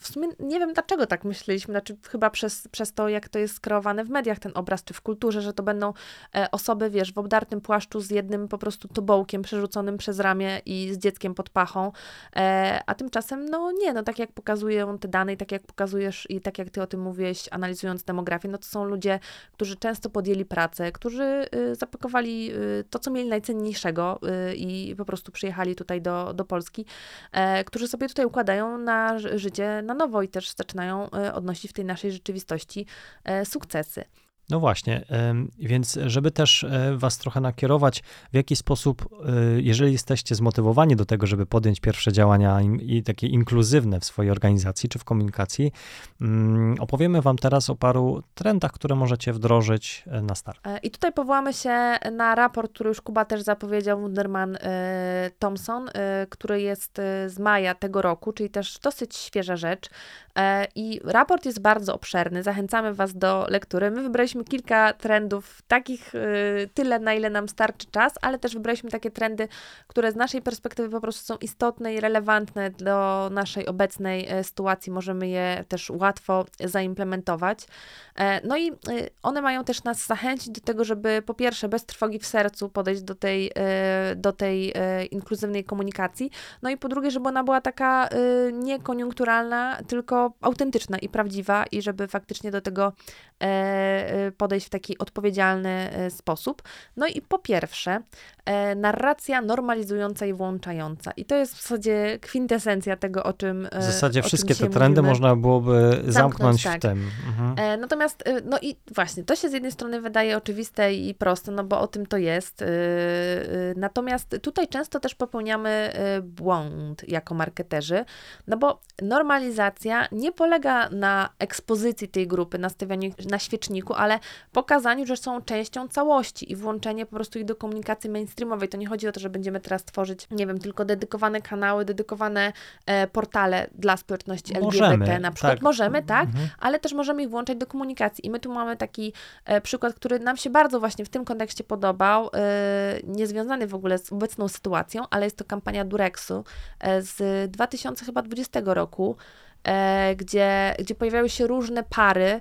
w sumie nie wiem dlaczego tak myśleliśmy, znaczy chyba przez, przez to, jak to jest skreowane w mediach, ten obraz, czy w kulturze, że to będą e, osoby, wiesz, w obdartym płaszczu z jednym po prostu tobołkiem przerzuconym przez ramię i z dzieckiem pod pachą, e, a tymczasem, no nie, no tak jak pokazują te dane i tak jak pokazujesz i tak jak ty o tym mówiłeś, analizując demografię, no to są ludzie, którzy często podjęli pracę, którzy y, zapakowali y, to, co mieli najcenniejszego y, i po prostu przyjechali tutaj do, do Polski, e, którzy sobie tutaj układają na życie na nowo i też zaczynają e, odnosić w tej naszej rzeczywistości e, sukcesy. No właśnie, więc żeby też e, Was trochę nakierować, w jaki sposób, e, jeżeli jesteście zmotywowani do tego, żeby podjąć pierwsze działania i takie inkluzywne w swojej organizacji czy w komunikacji, mm, opowiemy Wam teraz o paru trendach, które możecie wdrożyć e, na start. I tutaj powołamy się na raport, który już Kuba też zapowiedział, Wunderman Thompson, który jest z maja tego roku, czyli też dosyć świeża rzecz. I raport jest bardzo obszerny, zachęcamy Was do lektury. My wybraliśmy kilka trendów, takich y, tyle, na ile nam starczy czas, ale też wybraliśmy takie trendy, które z naszej perspektywy po prostu są istotne i relevantne do naszej obecnej e, sytuacji. Możemy je też łatwo zaimplementować. E, no i y, one mają też nas zachęcić do tego, żeby po pierwsze bez trwogi w sercu podejść do tej, e, do tej inkluzywnej komunikacji, no i po drugie, żeby ona była taka niekoniunkturalna, tylko autentyczna i prawdziwa i żeby faktycznie do tego podejść w taki odpowiedzialny sposób. No i po pierwsze, narracja normalizująca i włączająca. I to jest w zasadzie kwintesencja tego, o czym W zasadzie wszystkie te trendy mówimy. można byłoby zamknąć, zamknąć tak. w tym. Mhm. Natomiast, no i właśnie, to się z jednej strony wydaje oczywiste i proste, no bo o tym to jest. Natomiast tutaj często też popełniamy błąd jako marketerzy, no bo normalizacja nie polega na ekspozycji tej grupy, na stawianiu na świeczniku, ale pokazaniu, że są częścią całości i włączenie po prostu ich do komunikacji mainstreamowej. To nie chodzi o to, że będziemy teraz tworzyć, nie wiem, tylko dedykowane kanały, dedykowane e, portale dla społeczności możemy, LGBT na przykład. Tak. Możemy, tak, mhm. ale też możemy ich włączać do komunikacji. I my tu mamy taki e, przykład, który nam się bardzo właśnie w tym kontekście podobał, e, niezwiązany w ogóle z obecną sytuacją, ale jest to kampania Durexu e, z 2020 roku, e, gdzie, gdzie pojawiały się różne pary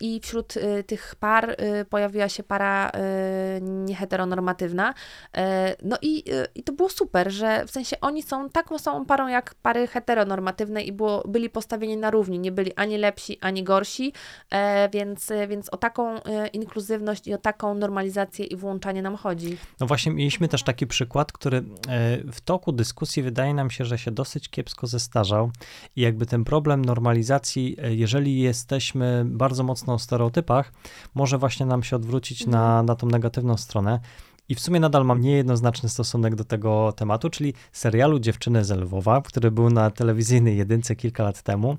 i wśród e, tych par e, pojawiła się para e, nieheteronormatywna. E, no i, i to było super, że w sensie oni są taką samą parą jak pary heteronormatywne i było, byli postawieni na równi, nie byli ani lepsi, ani gorsi, więc, więc o taką inkluzywność i o taką normalizację i włączanie nam chodzi. No właśnie mieliśmy też taki przykład, który w toku dyskusji wydaje nam się, że się dosyć kiepsko zestarzał i jak jakby ten problem normalizacji, e, jeżeli jesteśmy bardzo mocno w stereotypach, może właśnie nam się odwrócić na, mhm. na tą negatywną stronę. I w sumie nadal mam niejednoznaczny stosunek do tego tematu, czyli serialu Dziewczyny z Lwowa, który był na telewizyjnej jedynce kilka lat temu.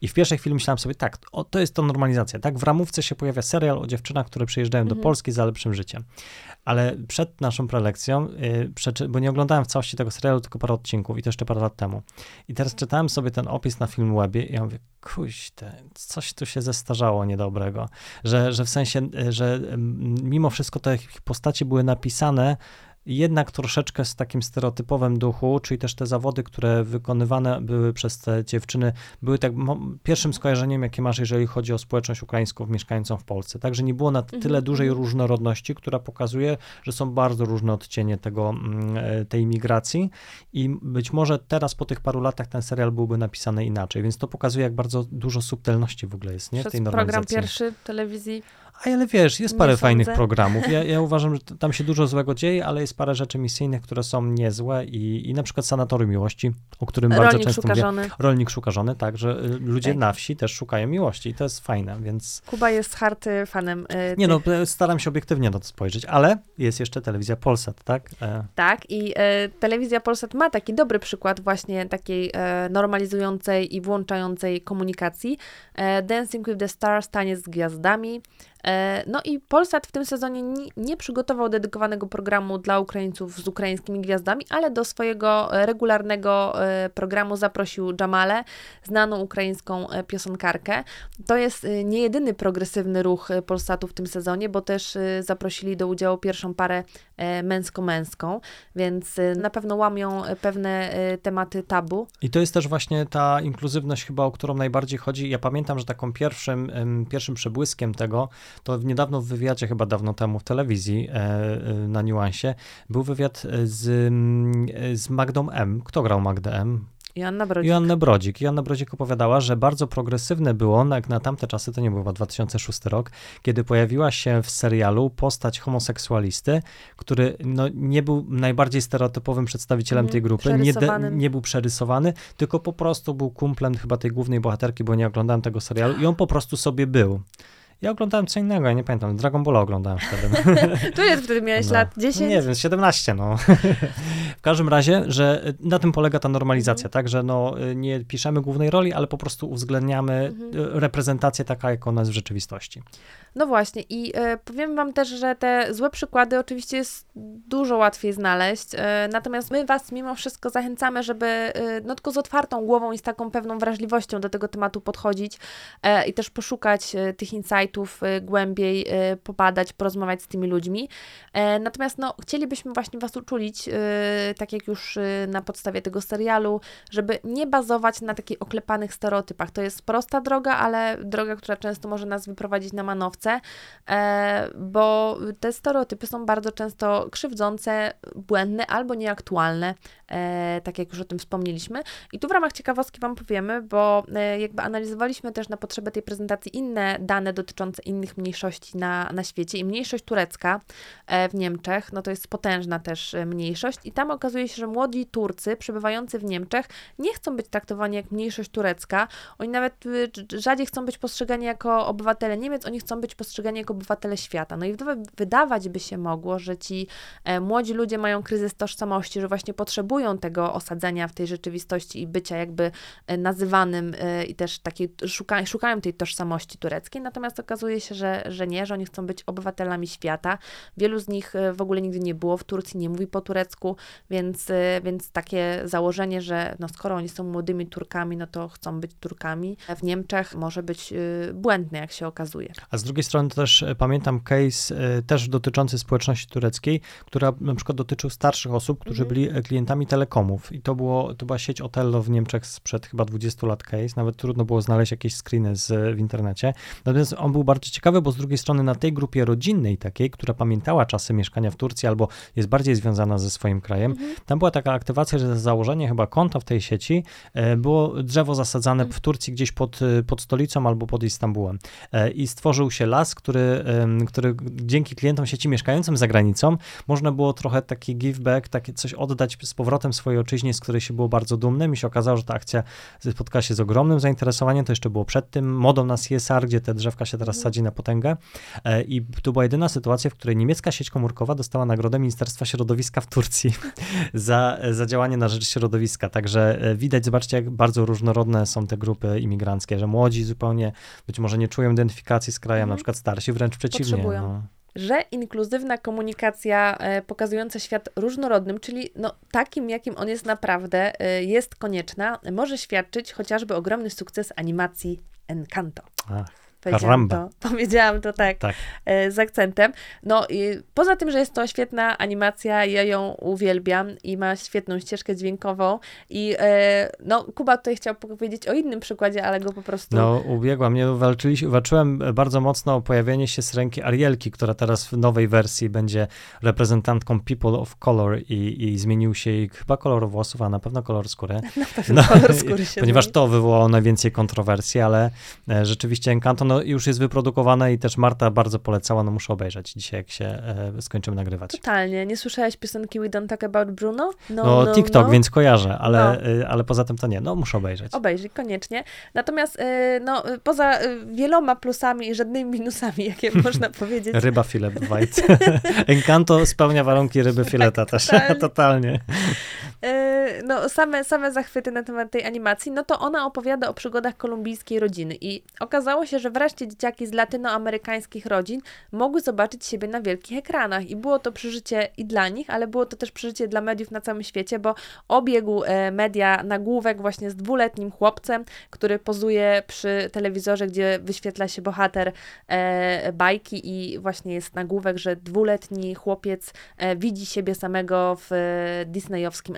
I w pierwszej chwili myślałem sobie, tak, o, to jest to normalizacja, tak? W ramówce się pojawia serial o dziewczynach, które przyjeżdżają mhm. do Polski za lepszym życiem. Ale przed naszą prelekcją, yy, bo nie oglądałem w całości tego serialu, tylko parę odcinków i to jeszcze parę lat temu. I teraz czytałem sobie ten opis na Filmwebie i ja mówię, kuźte, coś tu się zestarzało niedobrego. Że, że w sensie, y, że mimo wszystko te postacie były napisane jednak troszeczkę z takim stereotypowym duchu, czyli też te zawody, które wykonywane były przez te dziewczyny, były tak pierwszym skojarzeniem, jakie masz, jeżeli chodzi o społeczność ukraińską mieszkającą w Polsce. Także nie było na tyle mhm. dużej mhm. różnorodności, która pokazuje, że są bardzo różne odcienie tego, mm, e, tej migracji i być może teraz po tych paru latach ten serial byłby napisany inaczej, więc to pokazuje, jak bardzo dużo subtelności w ogóle jest nie? Przez w tej program pierwszy telewizji ale wiesz, jest parę fajnych programów. Ja, ja, uważam, że tam się dużo złego dzieje, ale jest parę rzeczy misyjnych, które są niezłe i, i na przykład Sanatorium Miłości, o którym Rolnik bardzo często mówię. Żony. Rolnik szuka żony, tak, że y, ludzie tak. na wsi też szukają miłości i to jest fajne, więc... Kuba jest harty fanem. Yy, Nie no, staram się obiektywnie na to spojrzeć, ale jest jeszcze telewizja Polsat, tak? E... Tak i e, telewizja Polsat ma taki dobry przykład właśnie takiej e, normalizującej i włączającej komunikacji. E, Dancing with the Stars, taniec z gwiazdami, no i Polsat w tym sezonie nie, przygotował dedykowanego programu dla Ukraińców z ukraińskimi gwiazdami, ale do swojego e, regularnego e, programu zaprosił Jamale, znaną ukraińską piosenkarkę. To jest nie jedyny progresywny ruch Polsatu w tym sezonie, bo też zaprosili do udziału pierwszą parę męsko-męską, więc na pewno łamią pewne tematy tabu. I to jest też właśnie ta inkluzywność chyba, o którą najbardziej chodzi. Ja pamiętam, że taką pierwszym, pierwszym przebłyskiem tego to niedawno w wywiadzie, chyba dawno temu w telewizji e, e, na Niuansie, był wywiad z, mm, z Magdą M. Kto grał Magdę M? Joanna Brodzik. Joanna Brodzik. Joanna Brodzik opowiadała, że bardzo progresywne było, jak na tamte czasy, to nie był 2006 rok, kiedy pojawiła się w serialu postać homoseksualisty, który no, nie był najbardziej stereotypowym przedstawicielem mm, tej grupy, nie, de, nie był przerysowany, tylko po prostu był kumplem chyba tej głównej bohaterki, bo nie oglądałem tego serialu i on po prostu sobie był. Ja oglądałem co innego, ja nie pamiętam. Dragon Ball oglądałem wtedy. to jest wtedy miałeś no. lat 10? No nie wiem, 17, no. w każdym razie, że na tym polega ta normalizacja, mhm. tak, że no, nie piszemy głównej roli, ale po prostu uwzględniamy mhm. reprezentację taka, jak ona jest w rzeczywistości. No właśnie i e, powiem wam też, że te złe przykłady oczywiście jest dużo łatwiej znaleźć, e, natomiast my was mimo wszystko zachęcamy, żeby e, no tylko z otwartą głową i z taką pewną wrażliwością do tego tematu podchodzić i też poszukać tych insightów, y, głębiej y, popadać, porozmawiać z tymi ludźmi. E, natomiast no, chcielibyśmy właśnie Was uczulić, tak jak już na podstawie tego serialu, żeby nie bazować na takich oklepanych stereotypach. To jest prosta droga, ale droga, która często może nas wyprowadzić na manowce, e, bo te stereotypy są bardzo często krzywdzące, błędne albo nieaktualne, tak jak już o tym wspomnieliśmy. I tu w ramach ciekawostki Wam powiemy, bo jakby analizowaliśmy też na potrzeby tej prezentacji inne dane dotyczące innych mniejszości na, na świecie i mniejszość turecka e, w Niemczech, no to jest potężna też e, mniejszość i tam okazuje się, że młodzi Turcy przebywający w Niemczech nie chcą być traktowani jak mniejszość turecka, oni nawet e, rzadziej chcą być postrzegani jako obywatele Niemiec, oni chcą być postrzegani jako obywatele świata. No i wydawać by się mogło, że ci młodzi ludzie mają kryzys tożsamości, że właśnie potrzebują tego osadzenia w tej rzeczywistości i bycia jakby nazywanym i też takiej szuka, szukają tej tożsamości tureckiej, natomiast okazuje się, że, że nie, że oni chcą być obywatelami świata. Wielu z nich e, w ogóle nigdy nie było w Turcji, nie mówi po turecku, więc, e, więc takie założenie, że no skoro oni są młodymi Turkami, no to chcą być Turkami w Niemczech może być e, błędne, jak się okazuje. A z drugiej strony też pamiętam case też dotyczący społeczności tureckiej, która na przykład dotyczył starszych osób, którzy mhm. byli klientami telekomów i to, było, to była sieć Otello w Niemczech sprzed chyba 20 lat case, nawet trudno było znaleźć jakieś screeny z, w internecie. Natomiast on był bardzo ciekawy, bo z drugiej strony na tej grupie rodzinnej takiej, która pamiętała czasy mieszkania w Turcji albo jest bardziej związana ze swoim krajem, mhm. tam była taka aktywacja, że założenie chyba konta w tej sieci e, było drzewo zasadzane w Turcji gdzieś pod, e, pod stolicą albo pod Istambułem. E, I stworzył się las, który, który dzięki klientom sieci mieszkającym za granicą można było trochę taki give back, takie coś oddać z powrotem swojej ojczyźnie, z której się było bardzo dumnym i się okazało, że ta akcja spotkała się z ogromnym zainteresowaniem, to jeszcze było przed tym modą na CSR, gdzie te drzewka się teraz mhm. sadzi na potęgę. E, I to była jedyna sytuacja, w której niemiecka sieć komórkowa dostała nagrodę Ministerstwa Środowiska w Turcji za, za działanie na rzecz środowiska. Także e, widać, zobaczcie, jak bardzo różnorodne są te grupy imigranckie, że młodzi zupełnie być może nie czują identyfikacji z krajem, mhm. na przykład starsi wręcz przeciwnie. No że inkluzywna komunikacja e, pokazująca świat różnorodnym, czyli no, takim, jakim on jest naprawdę, e, jest konieczna, może świadczyć chociażby ogromny sukces animacji Encanto. Ach. Powiedziałam to, powiedziałam to tak, tak, e, z akcentem. No i poza tym, że jest to świetna animacja, ja ją uwielbiam i ma świetną ścieżkę dźwiękową i e, no Kuba tutaj chciał powiedzieć o innym przykładzie, ale go po prostu... No ubiegłam, nie walczyliśmy, walczyłem bardzo mocno o pojawienie się z ręki Arielki, która teraz w nowej wersji będzie reprezentantką People of Color i, i zmienił się jej chyba kolor włosów, a na pewno kolor skóry. Na pewno no, kolor skóry się Ponieważ to wywołało najwięcej kontrowersji, ale e, rzeczywiście Encanto no, już jest wyprodukowane i też Marta bardzo polecała, no muszę obejrzeć dzisiaj, jak się e, skończymy nagrywać. Totalnie. Nie słyszałeś piosenki We Don't Talk About Bruno? No, no, no TikTok, no. więc kojarzę, ale, no. e, ale poza tym to nie. No, muszę obejrzeć. Obejrzyj, koniecznie. Natomiast e, no, poza e, wieloma plusami i żadnymi minusami, jakie można powiedzieć. Ryba filet white. Encanto spełnia warunki ryby fileta tak, też. Totalnie. totalnie. E, no, same, same zachwyty na temat tej animacji, no to ona opowiada o przygodach kolumbijskiej rodziny i okazało się, że wreszcie dzieciaki z latynoamerykańskich rodzin mogły zobaczyć siebie na wielkich ekranach i było to przeżycie i dla nich, ale było to też przeżycie dla mediów na całym świecie, bo obiegł e, media nagłówek właśnie z dwuletnim chłopcem, który pozuje przy telewizorze, gdzie wyświetla się bohater e, bajki i właśnie jest nagłówek, że dwuletni chłopiec widzi siebie samego w disneyowskim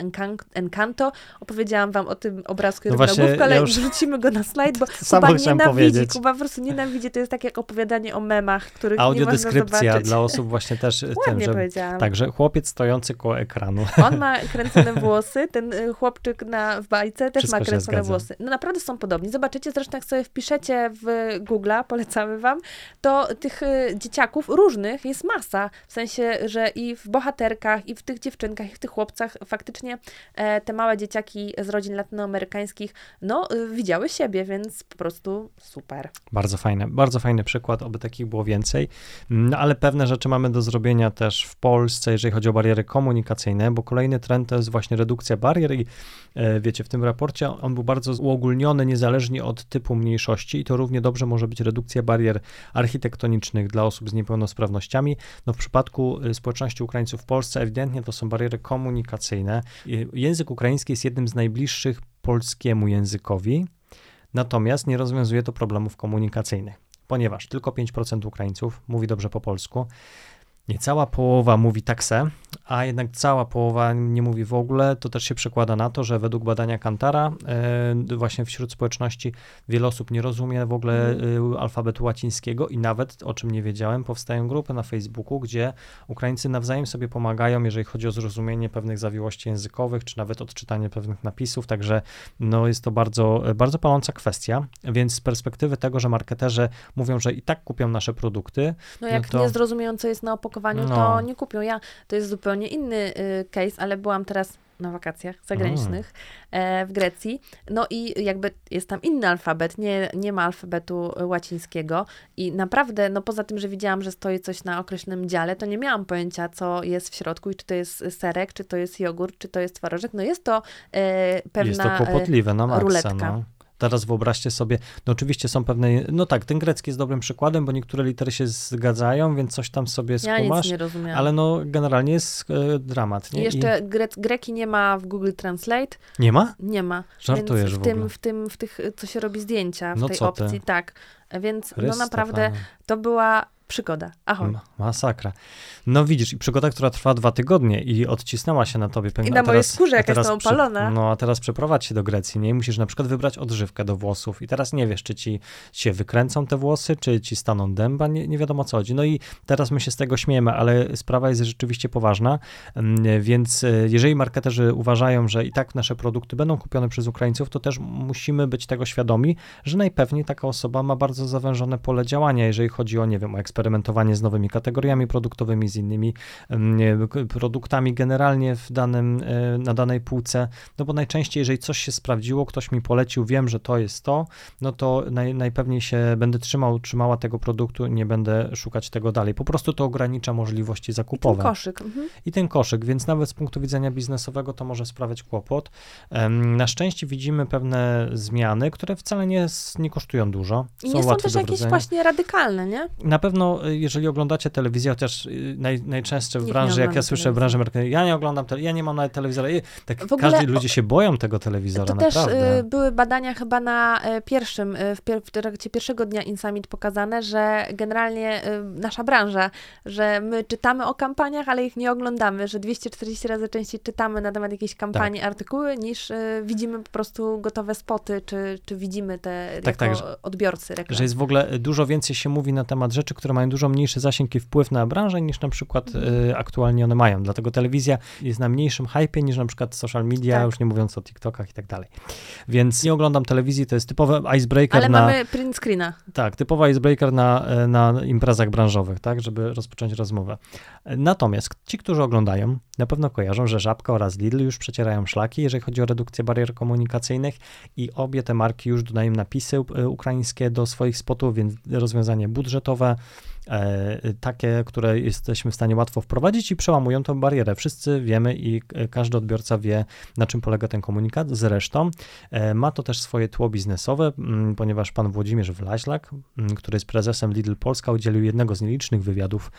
Encanto. Opowiedziałam wam o tym obrazku no właśnie, nagłówka, ale ja już... wrzucimy go na slajd, bo Kuba nienawidzi, powiedzieć. Kuba po prostu nienawidzi, to jest tak jak opowiadanie o memach, których Audiodeskrypcja nie dla osób właśnie też tym, że, powiedziałam. Także chłopiec stojący koło ekranu. On ma kręcone włosy, ten y, chłopczyk na, w bajce też Wszystko ma kręcone włosy. No naprawdę są podobni. Zobaczycie, zresztą jak sobie wpiszecie w Google'a, polecamy wam, to tych y, dzieciaków różnych jest masa. W sensie, że i w bohaterkach, i w tych dziewczynkach, i w tych chłopcach faktycznie e, te małe dzieciaki z rodzin latynoamerykańskich, no, widziały siebie, więc po prostu super. Bardzo fajne, bardzo fajny przykład, oby takich było więcej. No, ale pewne rzeczy mamy do zrobienia też w Polsce, jeżeli chodzi o bariery komunikacyjne, bo kolejny trend to jest właśnie redukcja barier i e, wiecie, w tym raporcie on był bardzo uogólniony niezależnie od typu mniejszości i to równie dobrze może być redukcja barier architektonicznych dla osób z niepełnosprawnościami. No w przypadku y, społeczności Ukraińców w Polsce ewidentnie to są bariery komunikacyjne. Język ukraiński jest jednym z najbliższych polskiemu językowi, natomiast nie rozwiązuje to problemów komunikacyjnych. ponieważ tylko 5% Ukraińców mówi dobrze po polsku, niecała połowa mówi takse, a jednak cała połowa nie mówi w ogóle, to też się przekłada na to, że według badania Kantara e, właśnie wśród społeczności wiele osób nie rozumie w ogóle e, alfabetu łacińskiego i nawet, o czym nie wiedziałem, powstają grupy na Facebooku, gdzie Ukraińcy nawzajem sobie pomagają, jeżeli chodzi o zrozumienie pewnych zawiłości językowych, czy nawet odczytanie pewnych napisów, także no, jest to bardzo, bardzo paląca kwestia, więc z perspektywy tego, że marketerzy mówią, że i tak kupią nasze produkty, No jak to- nie zrozumieją, co jest na opakowaniu, No. to nie kupią. Ja, to jest zupełnie inny y, case, ale byłam teraz na wakacjach zagranicznych e, w Grecji. No i jakby jest tam inny alfabet, nie, nie ma alfabetu łacińskiego i naprawdę, no poza tym, że widziałam, że stoi coś na określonym dziale, to nie miałam pojęcia, co jest w środku i czy to jest serek, czy to jest jogurt, czy to jest twarożek. No jest to e, pewna... Jest to kłopotliwe na maksa. ruletka. No. Teraz wyobraźcie sobie, no oczywiście są pewne, no tak, ten grecki jest dobrym przykładem, bo niektóre litery się zgadzają, więc coś tam sobie Ja nic skumasz, nie rozumiałam. ale no generalnie jest e, dramat, I nie? jeszcze gre, greki nie ma w Google Translate, I nie ma? Nie ma. Żartujesz Więc w w tym, ogóle. w tym, w tych, co się robi zdjęcia, w No tej co ty? opcji, tak. Więc no Chryste naprawdę Panie. to była przygoda. Ahoj. Ma- Masakra. No widzisz, i przygoda, która trwa dwa tygodnie i odcisnęła się na tobie. I a na mojej teraz- skórze, a jak teraz jestem prze- opalona. No a teraz przeprowadź się do Grecji, nie? I musisz na przykład wybrać odżywkę do włosów i teraz nie wiesz, czy ci się wykręcą te włosy, czy ci staną dęba, nie, nie wiadomo o co chodzi. No i teraz my się z tego śmiejemy, ale sprawa jest rzeczywiście poważna, Mm, więc e, jeżeli marketerzy uważają, że i tak nasze produkty będą kupione przez Ukraińców, to też musimy być tego świadomi, że najpewniej taka osoba ma bardzo zawężone pole działania, jeżeli chodzi o, nie wiem, o eksperymentowanie z nowymi kategoriami produktowymi, z innymi produktami generalnie w danym, e, na danej półce, no bo najczęściej, jeżeli coś się sprawdziło, ktoś mi polecił, wiem, że to jest to, no to naj, najpewniej się będę trzymał, trzymała tego produktu, nie będę szukać tego dalej. Po prostu to ogranicza możliwości I ten zakupowe koszyk. Mhm. i ten koszyk, więc nawet z punktu widzenia biznesowego to może sprawiać kłopot. Na szczęście widzimy pewne zmiany, które wcale nie, nie kosztują dużo. I nie są łatwe też jakieś właśnie radykalne, nie? Na pewno, y, jeżeli oglądacie telewizję, chociaż y, naj, najczęstsze w branży, jak ja słyszę w branży marketingowej, ja nie oglądam, ja nie mam nawet telewizora. I tak W ogóle każdy, o- ludzie się boją tego telewizora, To też naprawdę. y, były badania chyba na y, pierwszym, y, w, pier w trakcie pierwszego dnia Insummit pokazane, że generalnie y, nasza branża, że my czytamy o kampaniach, ale ich nie oglądamy, że 240 razy częściej czytamy na temat jakiejś kampanii, Tak. artykuły, niż y, widzimy po prostu gotowe spoty, czy, czy widzimy te Tak, jako tak, odbiorcy reklam. Że jest w ogóle dużo więcej się mówi na temat rzeczy, które mają dużo mniejszy zasięg i wpływ na branżę, niż na przykład Mhm. y, aktualnie one mają. Dlatego telewizja jest na mniejszym hypie niż na przykład social media, Tak. już nie mówiąc o TikTokach i tak dalej. Więc nie oglądam telewizji, to jest typowy icebreaker Ale na... mamy print screena. Tak, typowa icebreaker na, e, na imprezach branżowych, tak, żeby rozpocząć rozmowę. Natomiast ci, którzy oglądają, na pewno kojarzą, że Żabka oraz Lidl już przecierają szlaki, jeżeli chodzi o redukcję barier komunikacyjnych i obie te marki już dodają napisy e, ukraińskie do swoich spotów, więc rozwiązanie budżetowe, takie, które jesteśmy w stanie łatwo wprowadzić i przełamują tą barierę. Wszyscy wiemy i e, każdy odbiorca wie, na czym polega ten komunikat. Zresztą e, ma to też swoje tło biznesowe, ponieważ pan Włodzimierz Wlaślak, m, który jest prezesem Lidl Polska, udzielił jednego z nielicznych wywiadów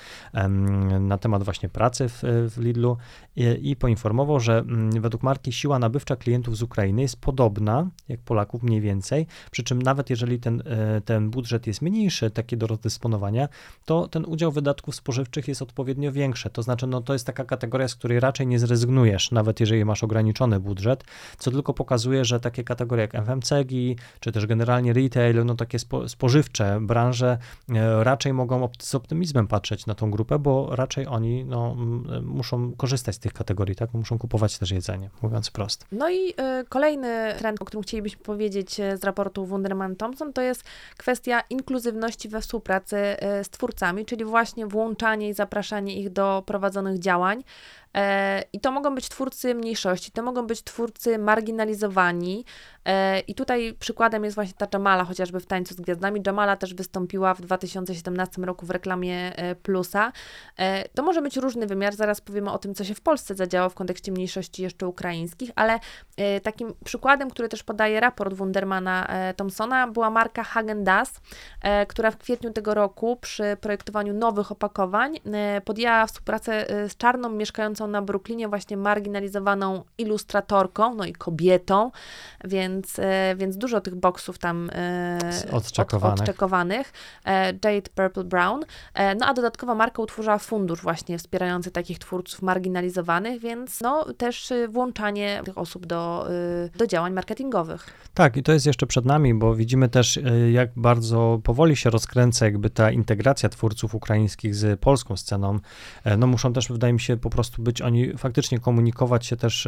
na temat właśnie pracy w, Lidlu i, i poinformował, że według marki siła nabywcza klientów z Ukrainy jest podobna jak Polaków mniej więcej, przy czym nawet jeżeli ten, e, ten budżet jest mniejszy, taki do rozdysponowania, to ten udział wydatków spożywczych jest odpowiednio większy. To znaczy, no to jest taka kategoria, z której raczej nie zrezygnujesz, nawet jeżeli masz ograniczony budżet, co tylko pokazuje, że takie kategorie jak FMCG, czy też generalnie retail, no takie spo, spożywcze branże e, raczej mogą z optymizmem patrzeć na tą grupę, bo raczej oni no, e, muszą korzystać z tych kategorii, tak? Muszą kupować też jedzenie, mówiąc prosto. No i y, kolejny trend, o którym chcielibyśmy powiedzieć y, z raportu Wunderman Thompson, to jest kwestia inkluzywności we współpracy z twórcami, czyli właśnie włączanie i zapraszanie ich do prowadzonych działań. E, I to mogą być twórcy mniejszości, to mogą być twórcy marginalizowani. E, I tutaj przykładem jest właśnie ta Jamala, chociażby w Tańcu z Gwiazdami. Jamala też wystąpiła w 2017 roku w reklamie e, Plusa. To może być różny wymiar, zaraz powiemy o tym, co się w Polsce zadziało w kontekście mniejszości jeszcze ukraińskich, ale takim przykładem, który też podaje raport Wundermana Thompsona, była marka Hagen Dazs, e, która w kwietniu tego roku przy projektowaniu nowych opakowań podjęła współpracę z czarną mieszkającą na Brooklynie, właśnie marginalizowaną ilustratorką, no i kobietą, więc więc, więc dużo tych boksów tam odczekowanych. odczekowanych. Jade Purple Brown. No a dodatkowo marka utworzyła fundusz właśnie wspierający takich twórców marginalizowanych, więc no też włączanie tych osób do, do działań marketingowych. Tak, i to jest jeszcze przed nami, bo widzimy też, jak bardzo powoli się rozkręca jakby ta integracja twórców ukraińskich z polską sceną. No muszą też, wydaje mi się, po prostu być oni faktycznie komunikować się też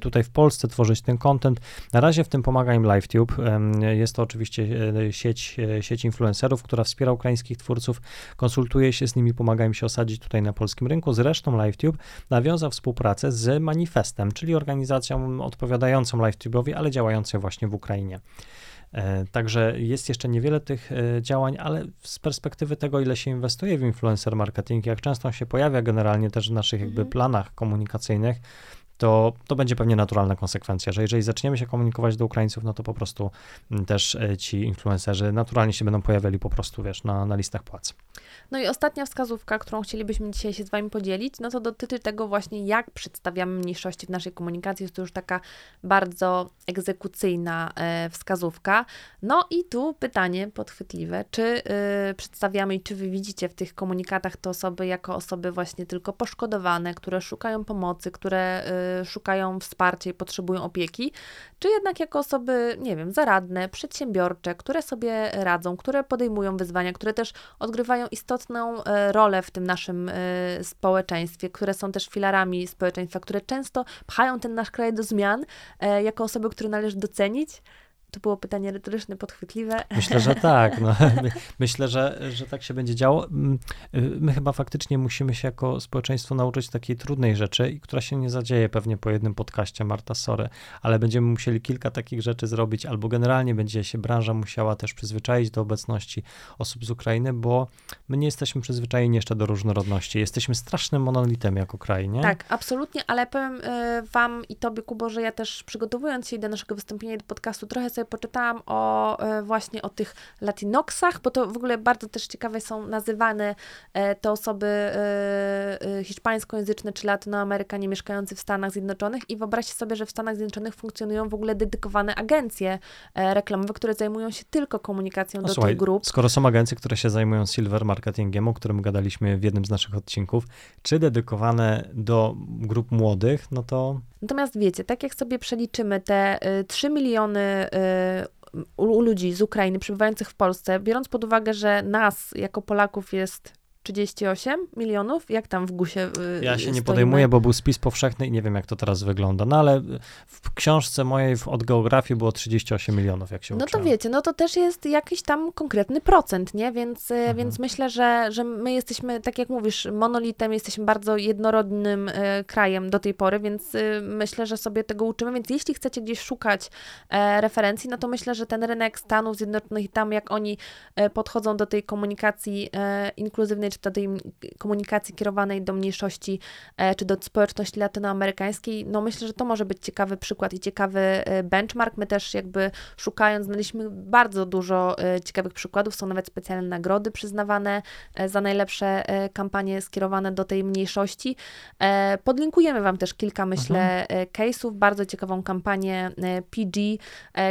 tutaj w Polsce, tworzyć ten content. Na razie w tym pomaga im LiveTube. Jest to oczywiście e, sieć, e, sieć influencerów, która wspiera ukraińskich twórców, konsultuje się z nimi, pomaga im się osadzić tutaj na polskim rynku. Zresztą LiveTube nawiązał współpracę z Manifestem, czyli organizacją odpowiadającą LiveTube'owi, ale działającą właśnie w Ukrainie. E, także jest jeszcze niewiele tych działań, ale z perspektywy tego, ile się inwestuje w influencer marketing, jak często się pojawia generalnie też w naszych jakby mhm. planach komunikacyjnych, to, to będzie pewnie naturalna konsekwencja, że jeżeli zaczniemy się komunikować do Ukraińców, no to po prostu mm, też e, ci influencerzy naturalnie się będą pojawiali po prostu, wiesz, na, na listach płac. No i ostatnia wskazówka, którą chcielibyśmy dzisiaj się z Wami podzielić, no to dotyczy tego właśnie, jak przedstawiamy mniejszości w naszej komunikacji. Jest to już taka bardzo egzekucyjna e, wskazówka. No i tu pytanie podchwytliwe, czy y, przedstawiamy i czy Wy widzicie w tych komunikatach te osoby jako osoby właśnie tylko poszkodowane, które szukają pomocy, które szukają wsparcia i potrzebują opieki, czy jednak jako osoby, nie wiem, zaradne, przedsiębiorcze, które sobie radzą, które podejmują wyzwania, które też odgrywają istotną e, rolę w tym naszym e, społeczeństwie, które są też filarami społeczeństwa, które często pchają ten nasz kraj do zmian, e, jako osoby, które należy docenić. To było pytanie retoryczne, podchwytliwe. Myślę, że tak. No. Myślę, że, że tak się będzie działo. Mm, y, my chyba faktycznie musimy się jako społeczeństwo nauczyć takiej trudnej rzeczy, która się nie zadzieje pewnie po jednym podcaście, Marta, sorry, ale będziemy musieli kilka takich rzeczy zrobić, albo generalnie będzie się branża musiała też przyzwyczaić do obecności osób z Ukrainy, bo my nie jesteśmy przyzwyczajeni jeszcze do różnorodności. Jesteśmy strasznym monolitem jako kraj, nie? Tak, absolutnie, ale powiem y, wam i tobie, Kubo, że ja też przygotowując się do naszego wystąpienia do podcastu, trochę sobie poczytałam o e, właśnie o tych Latinoxach, bo to w ogóle bardzo też ciekawe są nazywane e, te osoby e, hiszpańskojęzyczne czy latynoamerykanie mieszkający w Stanach Zjednoczonych i wyobraźcie sobie, że w Stanach Zjednoczonych funkcjonują w ogóle dedykowane agencje reklamowe, które zajmują się tylko komunikacją no, do słuchaj, tych grup. Skoro są agencje, które się zajmują silver marketingiem, o którym gadaliśmy w jednym z naszych odcinków, czy dedykowane do grup młodych, no to Natomiast wiecie, tak jak sobie przeliczymy te 3 y, miliony y, u ludzi z Ukrainy przebywających w Polsce, biorąc pod uwagę, że nas jako Polaków jest 38 milionów? Jak tam w GUSie yy, Ja się stoimy? nie podejmuję, bo był spis powszechny i nie wiem, jak to teraz wygląda. No ale w książce mojej od geografii było 38 milionów, jak się No uczyłem. to wiecie, no to też jest jakiś tam konkretny procent, nie? Więc, y, mhm. więc myślę, że, że my jesteśmy, tak jak mówisz, monolitem, jesteśmy bardzo jednorodnym y, krajem do tej pory, więc y, myślę, że sobie tego uczymy. Więc jeśli chcecie gdzieś szukać e, referencji, no to myślę, że ten rynek Stanów Zjednoczonych i tam, jak oni e, podchodzą do tej komunikacji e, inkluzywnej, czy do tej komunikacji kierowanej do mniejszości, e, czy do społeczności latynoamerykańskiej, no myślę, że to może być ciekawy przykład i ciekawy e, benchmark. My też jakby szukając, znaleźliśmy bardzo dużo e, ciekawych przykładów, są nawet specjalne nagrody przyznawane za najlepsze kampanie skierowane do tej mniejszości. Podlinkujemy Wam też kilka, myślę, mhm. case'ów, bardzo ciekawą kampanię PG,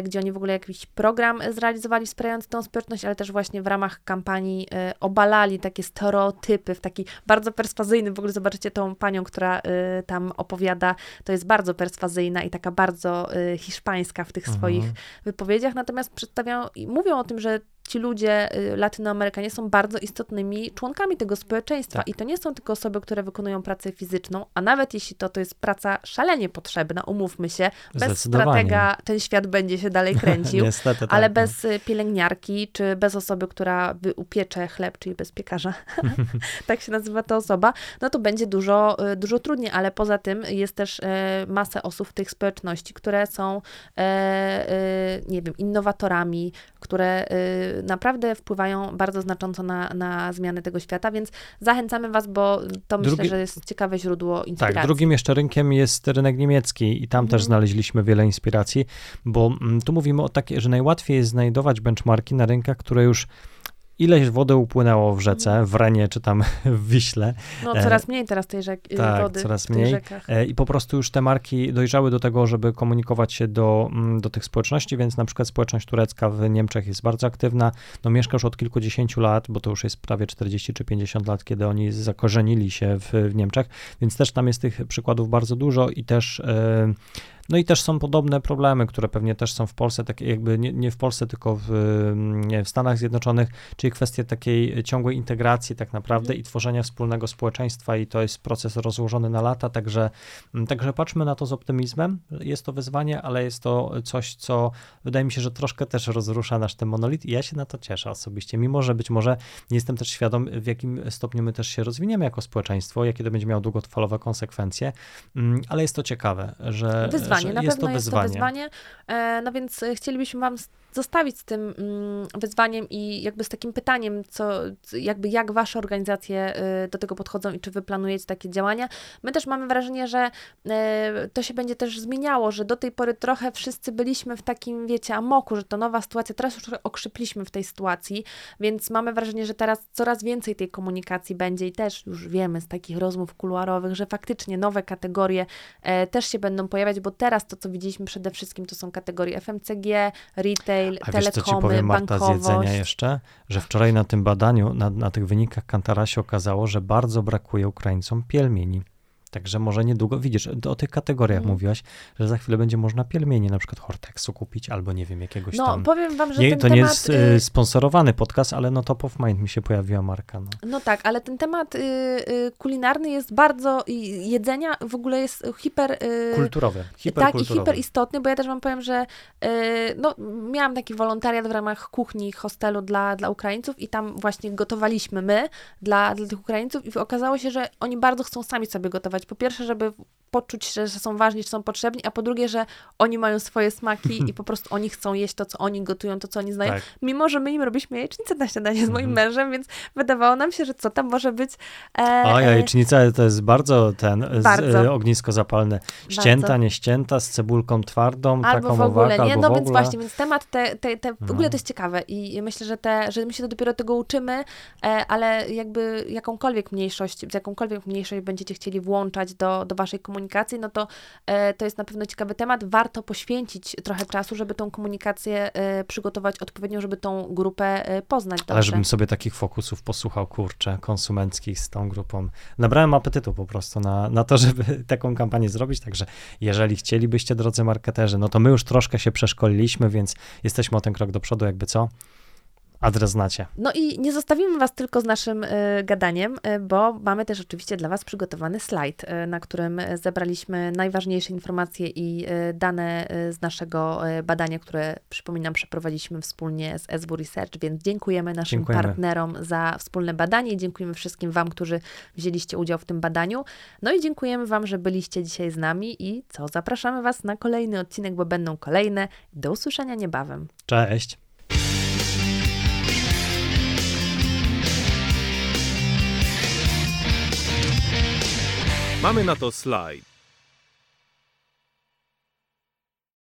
gdzie oni w ogóle jakiś program zrealizowali wspierający tą społeczność, ale też właśnie w ramach kampanii obalali takie stereotypy stereotypy, w taki bardzo perswazyjny, w ogóle zobaczycie tą panią, która y, tam opowiada, to jest bardzo perswazyjna i taka bardzo y, hiszpańska w tych mhm. swoich wypowiedziach, natomiast przedstawiają i mówią o tym, że ci ludzie, y, Latynoamerykanie, są bardzo istotnymi członkami tego społeczeństwa. Tak. I to nie są tylko osoby, które wykonują pracę fizyczną, a nawet jeśli to, to jest praca szalenie potrzebna, umówmy się, bez stratega ten świat będzie się dalej kręcił, Niestety, tak, ale no. bez y, pielęgniarki, czy bez osoby, która upiecze chleb, czyli bez piekarza, tak się nazywa ta osoba, no to będzie dużo, y, dużo trudniej, ale poza tym jest też masa osób w tych społeczności, które są, nie wiem, innowatorami, które naprawdę wpływają bardzo znacząco na, na zmiany tego świata, więc zachęcamy Was, bo to Drugi... myślę, że jest ciekawe źródło inspiracji. Tak, drugim jeszcze rynkiem jest rynek niemiecki i tam mm. też mhm. znaleźliśmy wiele inspiracji, bo mm, tu mówimy o takie, że najłatwiej jest znajdować benchmarki na rynkach, które już ileś wody upłynęło w rzece, w Renie czy tam w Wiśle. No coraz mniej teraz tej rzek, tak, wody coraz mniej. rzekach. E, I po prostu już te marki dojrzały do tego, żeby komunikować się do, mm, do tych społeczności, więc na przykład społeczność turecka w Niemczech jest bardzo aktywna. No mieszka już od kilkudziesięciu lat, bo to już jest prawie 40 czy 50 lat, kiedy oni zakorzenili się w, w Niemczech, więc też tam jest tych przykładów bardzo dużo i też e, no i też są podobne problemy, które pewnie też są w Polsce, tak jakby nie, nie w Polsce, tylko w, nie, w Stanach Zjednoczonych, czyli kwestie takiej ciągłej integracji tak naprawdę i tworzenia wspólnego społeczeństwa i to jest proces rozłożony na lata, także, także patrzmy na to z optymizmem. Jest to wyzwanie, ale jest to coś, co wydaje mi się, że troszkę też rozrusza nasz ten monolit i ja się na to cieszę osobiście, mimo że być może nie jestem też świadom, w jakim stopniu my też się rozwiniemy jako społeczeństwo, jakie to będzie miało długofalowe konsekwencje, mm, ale jest to ciekawe, że, Wyzwanie, że na jest pewno to jest wyzwanie. to wyzwanie. E, no więc chcielibyśmy Wam zostawić z tym mm, wyzwaniem i jakby z takim pytaniem, co, jakby jak Wasze organizacje e, do tego podchodzą i czy Wy planujecie takie działania. My też mamy wrażenie, że e, to się będzie też zmieniało, że do tej pory trochę wszyscy byliśmy w takim, wiecie, amoku, że to nowa sytuacja, teraz już okrzypliśmy w tej sytuacji, więc mamy wrażenie, że teraz coraz więcej tej komunikacji będzie i też już wiemy z takich rozmów kuluarowych, że faktycznie nowe kategorie e, też się będą pojawiać, bo teraz to, co widzieliśmy przede wszystkim, to są kategorie FMCG, retail, A wiesz, co ci telekomy, powiem, Marta, z bankowość. jedzenia jeszcze? Że wczoraj na tym badaniu, na, na tych wynikach Kantara się okazało, że bardzo brakuje Ukraińcom pielmieni. Także może niedługo, widzisz, o tych kategoriach Mhm. mówiłaś, że za chwilę będzie można pielmienie, na przykład Hortexu kupić, albo nie wiem, jakiegoś No, tam... powiem Wam, że Nie, ten to temat... nie jest y, y, sponsorowany podcast, ale no top of mind mi się pojawiła marka. No. No tak, ale ten temat y, y, kulinarny jest bardzo, i jedzenia w ogóle jest hiper... Y, Kulturowy, Tak, i hiper istotny, bo ja też wam powiem, że y, no, miałam taki wolontariat w ramach kuchni hostelu dla, dla Ukraińców i tam właśnie gotowaliśmy my dla, dla tych Ukraińców i okazało się, że oni bardzo chcą sami sobie gotować. Po pierwsze, żeby poczuć, że, że są ważni, że są potrzebni, a po drugie, że oni mają swoje smaki i po prostu oni chcą jeść to, co oni gotują, to, co oni znają. Tak. Mimo, że my im robiliśmy jajecznicę na śniadanie z moim Mhm. mężem, więc wydawało nam się, że co tam może być... E, A e, jajecznica to jest bardzo ten z, Bardzo. e, ognisko zapalne. Ścięta, Bardzo. nie ścięta, z cebulką twardą, Albo taką w ogóle, owaka, nie? No więc właśnie, więc temat te, te, te w No. ogóle to jest ciekawe i myślę, że, te, że my się dopiero tego uczymy, e, ale jakby jakąkolwiek mniejszość, z jakąkolwiek mniejszość będziecie chcieli włączać do, do waszej komunikacji, no to e, to jest na pewno ciekawy temat. Warto poświęcić trochę czasu, żeby tą komunikację e, przygotować odpowiednio, żeby tą grupę e, poznać Ale dobrze. żebym sobie takich fokusów posłuchał, kurczę, konsumenckich z tą grupą. Nabrałem apetytu po prostu na, na to, żeby taką kampanię zrobić, także jeżeli chcielibyście, drodzy marketerzy, no to my już troszkę się przeszkoliliśmy, więc jesteśmy o ten krok do przodu, jakby co. Adres znacie. No i nie zostawimy Was tylko z naszym e, gadaniem, e, bo mamy też oczywiście dla Was przygotowany slajd, e, na którym zebraliśmy najważniejsze informacje i dane z naszego badania, które przypominam przeprowadziliśmy wspólnie z SW Research, więc dziękujemy naszym Dziękujemy. partnerom za wspólne badanie i dziękujemy wszystkim Wam, którzy wzięliście udział w tym badaniu. No i dziękujemy Wam, że byliście dzisiaj z nami i co, zapraszamy Was na kolejny odcinek, bo będą kolejne. Do usłyszenia niebawem. Cześć. Mamy na to slajd.